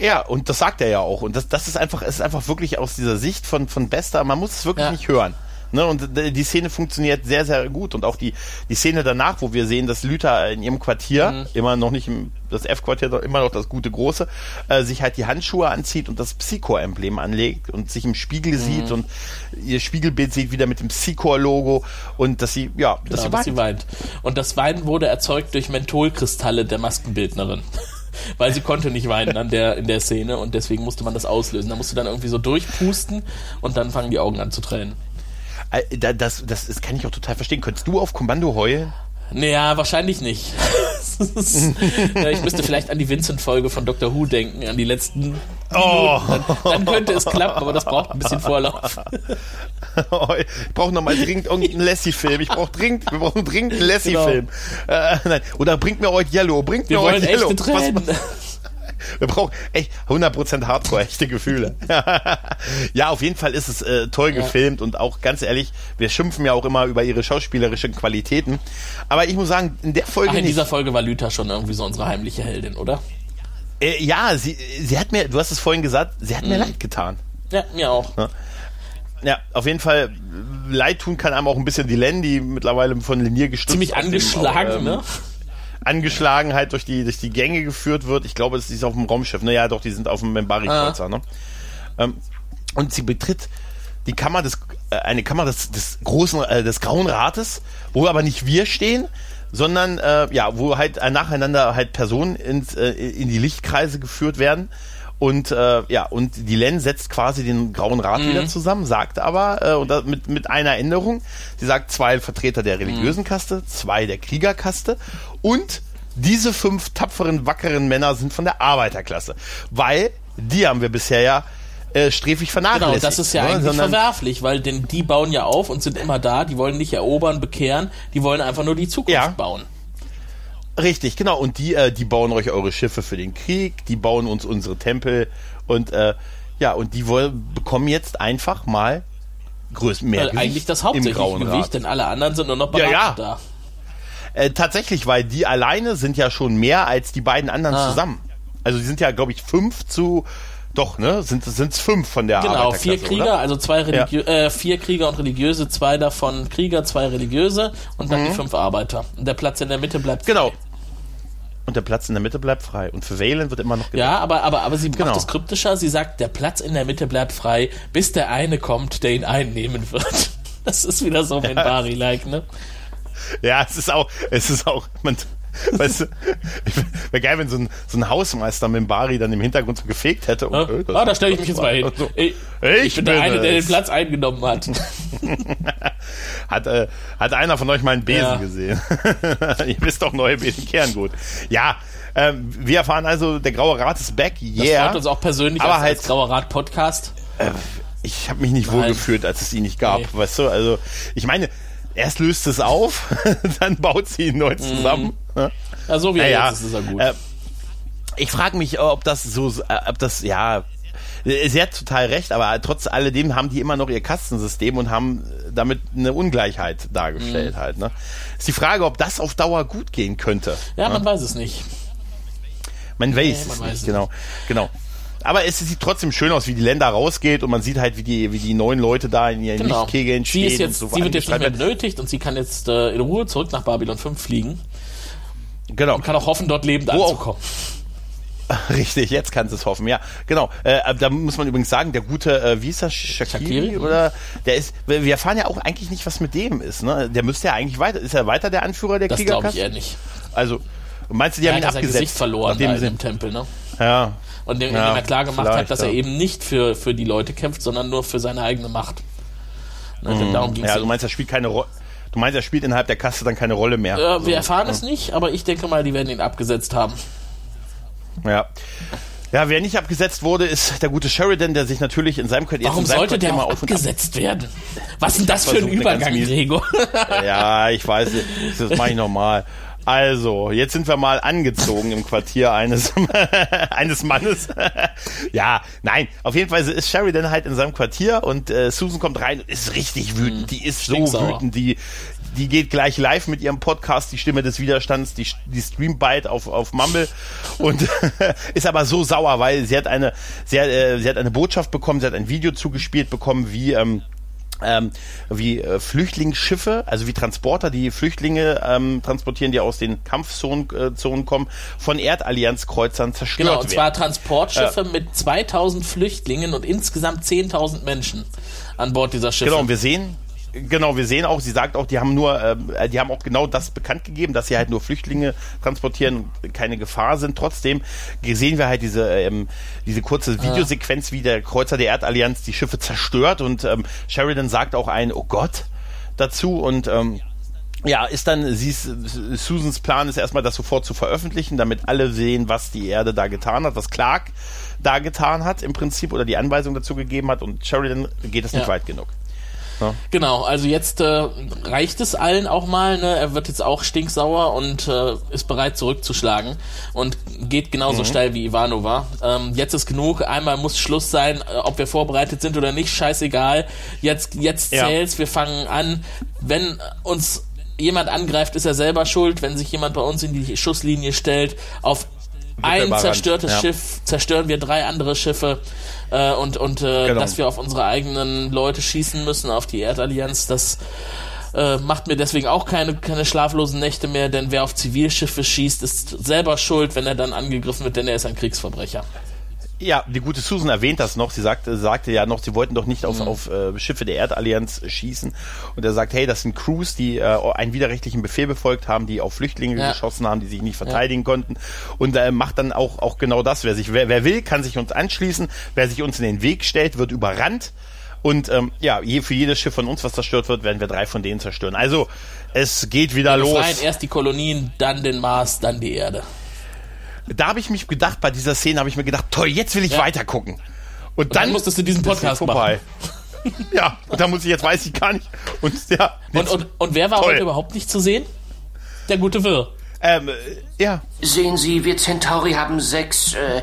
Speaker 4: Ja, und das sagt er ja auch. Und das, das ist einfach, es ist einfach wirklich aus dieser Sicht von, von Bester, man muss es wirklich
Speaker 3: Ja.
Speaker 4: nicht hören. Ne, und die Szene funktioniert sehr, sehr gut. Und auch die, die Szene danach, wo wir sehen, dass Luther in ihrem Quartier,
Speaker 3: Mhm.
Speaker 4: immer noch nicht im, das F-Quartier, immer noch das gute Große, äh, sich halt die Handschuhe anzieht und das Psychor-Emblem anlegt und sich im Spiegel
Speaker 3: Mhm.
Speaker 4: sieht und ihr Spiegelbild sieht wieder mit dem Psychor-Logo und dass sie, ja, dass
Speaker 3: Genau,
Speaker 4: sie
Speaker 3: dass sie
Speaker 4: weint.
Speaker 3: weint. Und das Weinen wurde erzeugt durch Mentholkristalle der Maskenbildnerin. Weil sie konnte nicht weinen an der, in der Szene und deswegen musste man das auslösen. Da musst du dann irgendwie so durchpusten und dann fangen die Augen an zu tränen.
Speaker 4: Äh, da- Das, das, das kann ich auch total verstehen. Könntest du auf Kommando heulen?
Speaker 3: Naja, wahrscheinlich nicht. Ja, ich müsste vielleicht an die Vincent-Folge von Doctor Who denken, an die letzten
Speaker 4: Oh.
Speaker 3: Dann, dann könnte es klappen, aber das braucht ein bisschen Vorlauf.
Speaker 4: ich brauche nochmal dringend irgendeinen Lassie-Film. Ich brauche dringend, wir brauchen dringend einen Lassie-Film. Äh, nein. Oder bringt mir heute Yellow, bringt
Speaker 3: Wir
Speaker 4: mir heute Yellow.
Speaker 3: echte Tränen.
Speaker 4: Wir brauchen echt 100% Hardcore, echte Gefühle. ja, auf jeden Fall ist es äh, toll gefilmt und auch ganz ehrlich, wir schimpfen ja auch immer über ihre schauspielerischen Qualitäten. Aber ich muss sagen, in der Folge
Speaker 3: Ach, in
Speaker 4: nicht.
Speaker 3: dieser Folge war Lüther schon irgendwie so unsere heimliche Heldin, oder?
Speaker 4: Äh, ja, sie, sie hat mir, du hast es vorhin gesagt, sie hat mir
Speaker 3: Mhm.
Speaker 4: leid getan.
Speaker 3: Ja, mir auch.
Speaker 4: Ja, auf jeden Fall, äh, leid tun kann einem auch ein bisschen die Len, die mittlerweile von Linier gestützt
Speaker 3: Ziemlich
Speaker 4: auf dem,
Speaker 3: angeschlagen,
Speaker 4: ähm,
Speaker 3: ne?
Speaker 4: Angeschlagen halt durch die, durch die Gänge geführt wird. Ich glaube, es ist auf dem Raumschiff. Naja, doch, die sind auf dem Membari-Kreuzer, ne? Ähm, und sie betritt die Kammer des, äh, eine Kammer des, des großen, äh, des Grauen Rates, wo aber nicht wir stehen, sondern, äh, ja, wo halt äh, nacheinander halt Personen ins, äh, in die Lichtkreise geführt werden. Und äh, ja, und die Len setzt quasi den Grauen Rat wieder zusammen, sagt aber, äh, und mit, mit einer Änderung, sie sagt zwei Vertreter der religiösen Kaste, zwei der Kriegerkaste und diese fünf tapferen, wackeren Männer sind von der Arbeiterklasse. Weil die haben wir bisher ja äh, sträfig vernachlässigt.
Speaker 3: Genau, das ist ja
Speaker 4: ne?
Speaker 3: eigentlich
Speaker 4: Sondern-
Speaker 3: verwerflich, weil denn die bauen ja auf und sind immer da, die wollen nicht erobern, bekehren, die wollen einfach nur die Zukunft
Speaker 4: Ja.
Speaker 3: bauen.
Speaker 4: Richtig, genau. Und die, äh, die bauen euch eure Schiffe für den Krieg, die bauen uns unsere Tempel und äh, ja, und die wollen, bekommen jetzt einfach mal größ mehr
Speaker 3: Weil
Speaker 4: Gewicht
Speaker 3: eigentlich das hauptsächliche Gewicht,
Speaker 4: Rat.
Speaker 3: denn alle anderen sind nur noch
Speaker 4: Ja,
Speaker 3: Berater
Speaker 4: ja.
Speaker 3: da.
Speaker 4: Äh, tatsächlich, weil die alleine sind ja schon mehr als die beiden anderen
Speaker 3: Ah.
Speaker 4: zusammen. Also die sind ja, glaube ich, fünf zu, doch, ne, sind es fünf von der
Speaker 3: Genau, vier Krieger,
Speaker 4: oder?
Speaker 3: also zwei Religiö äh, vier Krieger und Religiöse, zwei davon Krieger, zwei Religiöse und dann die fünf Arbeiter. Und der Platz in der Mitte bleibt frei.
Speaker 4: Mhm. Genau. Und der Platz in der Mitte bleibt frei. Und für Valen wird immer noch
Speaker 3: Ja, aber, aber, aber sie
Speaker 4: Genau.
Speaker 3: macht es kryptischer. Sie sagt, der Platz in der Mitte bleibt frei, bis der eine kommt, der ihn einnehmen wird. Das ist wieder so Minbari-like, ne?
Speaker 4: Ja, es ist auch, es ist auch, man, weißt du, wäre geil, wenn so ein, so ein Hausmeister mit dem Bari dann im Hintergrund so gefegt hätte. Und, äh, das-
Speaker 3: ah, da stelle ich mich jetzt mal hin.
Speaker 4: So.
Speaker 3: Ich,
Speaker 4: Ich
Speaker 3: ich bin der
Speaker 4: bin
Speaker 3: eine, der den. Platz eingenommen hat.
Speaker 4: Hat, äh, hat einer von euch meinen Besen
Speaker 3: Ja.
Speaker 4: gesehen? Ihr wisst doch, neue Besen kehren gut. Ja, ähm, wir erfahren also, der Graue Rat ist back,
Speaker 3: Das
Speaker 4: yeah.
Speaker 3: freut uns auch persönlich
Speaker 4: Aber
Speaker 3: als,
Speaker 4: halt-
Speaker 3: als Grauer Rat Podcast.
Speaker 4: Ich habe mich nicht
Speaker 3: Nein.
Speaker 4: wohlgefühlt, als es ihn nicht gab,
Speaker 3: Nee.
Speaker 4: weißt du? Also, ich meine, erst löst es auf, dann baut sie ihn neu zusammen. Ja.
Speaker 3: Ja, so wie er
Speaker 4: Naja,
Speaker 3: jetzt ist, ist er gut.
Speaker 4: äh, ich frage mich, ob das so, äh, ob das, ja, sie hat total recht, aber trotz alledem haben die immer noch ihr Kastensystem und haben damit eine Ungleichheit
Speaker 3: Mhm.
Speaker 4: dargestellt halt. Ne? Ist die Frage, ob das auf Dauer gut gehen könnte.
Speaker 3: ja, man weiß es nicht.
Speaker 4: Man weiß
Speaker 3: man
Speaker 4: es
Speaker 3: weiß
Speaker 4: nicht,
Speaker 3: es
Speaker 4: genau. genau. Aber es sieht trotzdem schön aus, wie die Länder rausgeht und man sieht halt, wie die, wie die neuen Leute da in ihren
Speaker 3: Genau.
Speaker 4: Lichtkegeln
Speaker 3: Sie,
Speaker 4: stehen.
Speaker 3: ist jetzt,
Speaker 4: und so
Speaker 3: sie wird jetzt nicht mehr benötigt und sie kann jetzt äh, in Ruhe zurück nach Babylon 5 fliegen.
Speaker 4: Genau.
Speaker 3: und kann auch hoffen, dort lebend
Speaker 4: Wo auch-
Speaker 3: anzukommen.
Speaker 4: Richtig, jetzt kannst du es hoffen. Ja, genau. Äh, da muss man übrigens sagen, der gute, äh, wie ist das, Shakiri,
Speaker 3: Shaqiri?
Speaker 4: oder der ist, wir erfahren ja auch eigentlich nicht, was mit dem ist. Ne? Der müsste ja eigentlich weiter, ist er weiter der Anführer der
Speaker 3: Das glaube ich
Speaker 4: Kriegerkaste?
Speaker 3: eher nicht.
Speaker 4: Also meinst du, die
Speaker 3: Er
Speaker 4: haben ihn abgesetzt?
Speaker 3: Gesicht verloren in
Speaker 4: sie,
Speaker 3: dem Tempel, ne?
Speaker 4: ja,
Speaker 3: Und indem
Speaker 4: Ja,
Speaker 3: er klar gemacht hat, dass er
Speaker 4: ja.
Speaker 3: eben nicht für, für die Leute kämpft, sondern nur für seine eigene Macht. Ne, denn darum ging
Speaker 4: Mhm. ja, du meinst, er spielt keine Rolle. Du meinst, er spielt innerhalb der Kaste dann keine Rolle mehr.
Speaker 3: äh, wir erfahren es nicht, aber ich denke mal, die werden ihn abgesetzt haben.
Speaker 4: Ja. Ja, wer nicht abgesetzt wurde, ist der gute Sheridan, der sich natürlich in seinem Quartier
Speaker 3: Warum
Speaker 4: in seinem
Speaker 3: sollte der
Speaker 4: Quartier
Speaker 3: auch
Speaker 4: mal und ab-
Speaker 3: abgesetzt werden? Was ist denn das für ein Übergang, Gregor?
Speaker 4: Ja, ich weiß, das mache ich nochmal. Also, jetzt sind wir mal angezogen im Quartier eines, eines Mannes. ja, nein, auf jeden Fall ist Sheridan halt in seinem Quartier und äh, Susan kommt rein und ist richtig wütend. Die ist so wütend, die, die geht gleich live mit ihrem Podcast, die Stimme des Widerstands, die, die streamt bald auf, auf Mumble und ist aber so sauer, weil sie hat eine, sie hat, äh, sie hat eine Botschaft bekommen, sie hat ein Video zugespielt bekommen, wie, ähm, ähm, wie äh, Flüchtlingsschiffe, also wie Transporter, die Flüchtlinge ähm, transportieren, die aus den Kampfzonen äh, Zonen kommen, von Erdallianzkreuzern zerstört
Speaker 3: Genau, und zwar
Speaker 4: werden.
Speaker 3: Transportschiffe mit 2000 Flüchtlingen und insgesamt 10.000 Menschen an Bord dieser Schiffe.
Speaker 4: Genau, und wir sehen, genau, wir sehen auch, sie sagt auch, die haben nur, ähm, äh, die haben auch genau das bekannt gegeben, dass sie halt nur Flüchtlinge transportieren und keine Gefahr sind. Trotzdem sehen wir halt diese, ähm, diese kurze Videosequenz, wie der Kreuzer der Erdallianz die Schiffe zerstört und ähm, Sheridan sagt auch ein, oh Gott, dazu und ähm, ja, ist dann, sie ist, Susans Plan ist erstmal, das sofort zu veröffentlichen, damit alle sehen, was die Erde da getan hat, was Clark da getan hat im Prinzip oder die Anweisung dazu gegeben hat und Sheridan geht es nicht
Speaker 3: Ja.
Speaker 4: weit genug.
Speaker 3: Genau, also jetzt äh, reicht es allen auch mal. Ne? Er wird jetzt auch stinksauer und äh, ist bereit zurückzuschlagen und geht
Speaker 4: Mhm.
Speaker 3: genauso steil wie Ivanova. Ähm, jetzt ist genug. Einmal muss Schluss sein, äh, ob wir vorbereitet sind oder nicht. Scheißegal. Jetzt jetzt
Speaker 4: Ja.
Speaker 3: zählt's. Wir fangen an. Wenn uns jemand angreift, ist er selber schuld. Wenn sich jemand bei uns in die Schusslinie stellt, auf ein zerstörtes
Speaker 4: Ja.
Speaker 3: Schiff zerstören wir drei andere Schiffe äh, und und äh,
Speaker 4: Genau.
Speaker 3: dass wir auf unsere eigenen Leute schießen müssen, auf die Erdallianz, das äh, macht mir deswegen auch keine, keine schlaflosen Nächte mehr, denn wer auf Zivilschiffe schießt, ist selber schuld, wenn er dann angegriffen wird, denn er ist ein Kriegsverbrecher.
Speaker 4: Ja, die gute Susan erwähnt das noch. Sie sagte, sagte ja noch, sie wollten doch nicht auf,
Speaker 3: Mhm.
Speaker 4: auf äh, Schiffe der Erdallianz schießen. Und er sagt, hey, das sind Crews, die äh, einen widerrechtlichen Befehl befolgt haben, die auf Flüchtlinge
Speaker 3: Ja.
Speaker 4: geschossen haben, die sich nicht verteidigen konnten. Und äh, macht dann auch, auch genau das. Wer, sich, wer, wer will, kann sich uns anschließen. Wer sich uns in den Weg stellt, wird überrannt. Und ähm, ja, je, für jedes Schiff von uns, was zerstört wird, werden wir drei von denen zerstören. Also, es geht wieder los.
Speaker 3: Befreien erst die Kolonien, dann den Mars, dann die Erde.
Speaker 4: Da habe ich mich gedacht, bei dieser Szene habe ich mir gedacht, toll, jetzt will ich
Speaker 3: Ja.
Speaker 4: weiter gucken. Und
Speaker 3: dann
Speaker 4: dann,
Speaker 3: musstest du diesen Podcast
Speaker 4: vorbei. ja, und da muss ich jetzt weiß ich gar nicht. Und ja,
Speaker 3: Und, und, und wer war
Speaker 4: Toll.
Speaker 3: heute überhaupt nicht zu sehen? Der gute Wirr.
Speaker 4: ähm, äh, ja,
Speaker 5: Sehen Sie, wir Centauri haben sechs. Äh,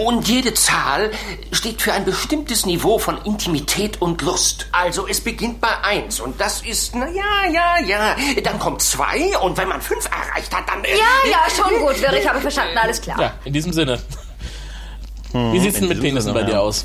Speaker 5: und jede Zahl steht für ein bestimmtes Niveau von Intimität und Lust. Also es beginnt bei eins und das ist, na ja, ja, ja. Dann kommt zwei und wenn man fünf erreicht hat, dann... äh,
Speaker 6: Ja, ja, schon gut, Wirr, ich habe verstanden, alles klar.
Speaker 3: Ja, in diesem Sinne. Wie sieht's denn mit Penissen
Speaker 4: Sinne,
Speaker 3: bei dir aus?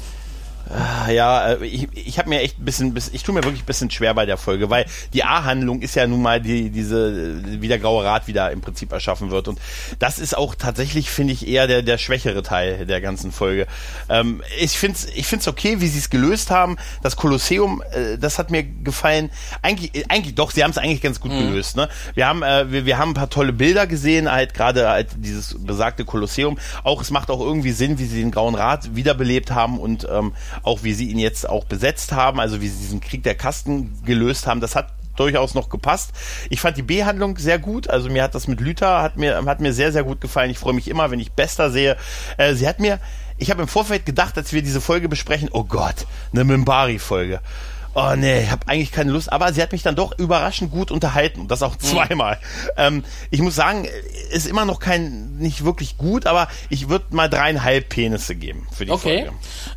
Speaker 4: Ah, ja, äh, ich, ich habe mir echt ein bisschen, ich tue mir wirklich ein bisschen schwer bei der Folge, weil die A-Handlung ist ja nun mal die, diese, wie der Graue Rat wieder im Prinzip erschaffen wird. Und das ist auch tatsächlich, finde ich, eher der, der schwächere Teil der ganzen Folge. Ähm, ich finde es ich find's okay, wie sie es gelöst haben. Das Kolosseum, äh, das hat mir gefallen. Eigentlich, eigentlich doch, sie haben es eigentlich ganz gut mhm. gelöst. Ne? Wir, haben, äh, wir, wir haben ein paar tolle Bilder gesehen, halt gerade halt dieses besagte Kolosseum. Auch es macht auch irgendwie Sinn, wie sie den Grauen Rat wiederbelebt haben und ähm, auch wie sie ihn jetzt auch besetzt haben, also wie sie diesen Krieg der Kasten gelöst haben, das hat durchaus noch gepasst. Ich fand die B-Handlung sehr gut. Also mir hat das mit Lüther hat mir hat mir sehr sehr gut gefallen. Ich freue mich immer, wenn ich Bester sehe. Äh, sie hat mir ich habe im Vorfeld gedacht, als wir diese Folge besprechen, oh Gott, eine Mimbari Folge oh nee, ich habe eigentlich keine Lust, aber sie hat mich dann doch überraschend gut unterhalten und das auch mhm. zweimal. Mhm. Ähm, ich muss sagen, ist immer noch kein, nicht wirklich gut, aber ich würde mal dreieinhalb Penisse geben für die
Speaker 3: okay.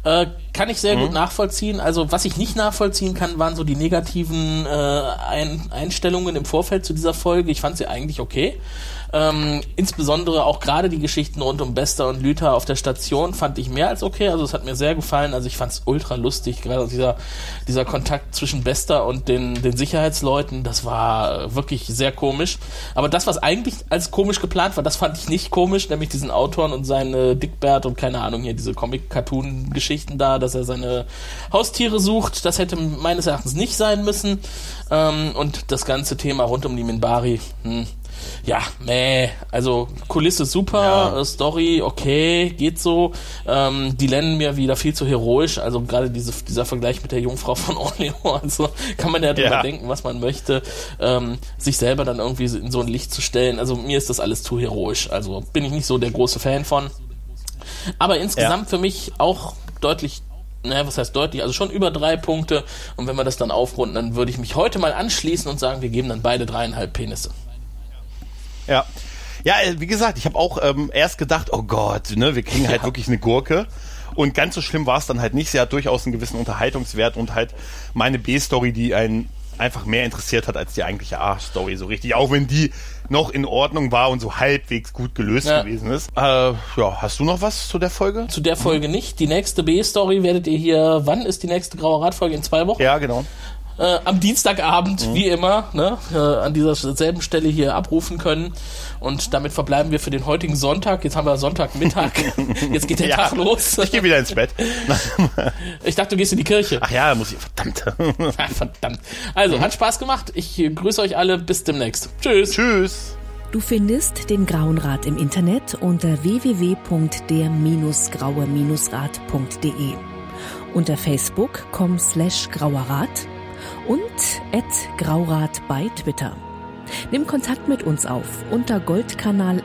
Speaker 3: Folge. Äh, kann ich sehr mhm. gut nachvollziehen. Also was ich nicht nachvollziehen kann, waren so die negativen äh, Ein Einstellungen im Vorfeld zu dieser Folge. Ich fand sie eigentlich okay. Ähm, insbesondere auch gerade die Geschichten rund um Bester und Lüther auf der Station fand ich mehr als okay. Also es hat mir sehr gefallen. Also ich fand es ultra lustig, gerade dieser, dieser Kontakt zwischen Bester und den, den Sicherheitsleuten. Das war wirklich sehr komisch. Aber das, was eigentlich als komisch geplant war, das fand ich nicht komisch, nämlich diesen Autoren und seine Dickbert und keine Ahnung hier, diese Comic-Cartoon-Geschichten da, dass er seine Haustiere sucht. Das hätte meines Erachtens nicht sein müssen. Ähm, und das ganze Thema rund um die Minbari, hm, ja, meh, also Kulisse super, ja. Äh, Story okay, geht so. Ähm, die lernen mir wieder viel zu heroisch, also gerade diese, dieser Vergleich mit der Jungfrau von Orleans, also kann man ja drüber ja. denken, was man möchte, ähm, sich selber dann irgendwie in so ein Licht zu stellen. Also mir ist das alles zu heroisch, also bin ich nicht so der große Fan von. Aber insgesamt ja. für mich auch deutlich naja, was heißt deutlich, also schon über drei Punkte. Und wenn wir das dann aufrunden, dann würde ich mich heute mal anschließen und sagen, wir geben dann beide dreieinhalb Penisse.
Speaker 4: Ja. Ja, äh, wie gesagt, ich habe auch ähm, erst gedacht, oh Gott, ne, wir kriegen halt ja. wirklich eine Gurke. Und ganz so schlimm war es dann halt nicht. Sie hat durchaus einen gewissen Unterhaltungswert und halt meine B-Story, die einen einfach mehr interessiert hat als die eigentliche A-Story so richtig. Auch wenn die noch in Ordnung war und so halbwegs gut gelöst ja. gewesen ist. Äh, ja, hast du noch was zu der Folge?
Speaker 3: Zu der Folge nicht. Die nächste B-Story werdet ihr hier, wann ist die nächste Graue Radfolge? In zwei Wochen?
Speaker 4: Ja, genau
Speaker 3: äh, am Dienstagabend, mhm. wie immer, ne, äh, an dieser selben Stelle hier abrufen können. Und damit verbleiben wir für den heutigen Sonntag. Jetzt haben wir Sonntagmittag. Jetzt geht der ja, Tag los.
Speaker 4: Ich gehe wieder ins Bett.
Speaker 3: ich dachte, du gehst in die Kirche.
Speaker 4: Ach ja, muss ich. Verdammt.
Speaker 3: verdammt. Also, mhm. hat Spaß gemacht. Ich grüße euch alle. Bis demnächst. Tschüss.
Speaker 4: Tschüss.
Speaker 6: Du findest den Grauen Rat im Internet unter www.der-graue-rat.de unter facebook.com slash grauerrat und graurat bei Twitter. Nimm Kontakt mit uns auf unter goldkanal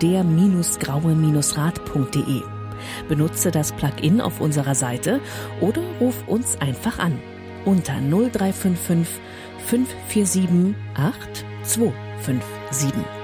Speaker 6: der-graue-rat.de. Benutze das Plugin auf unserer Seite oder ruf uns einfach an unter 0355 547 8257.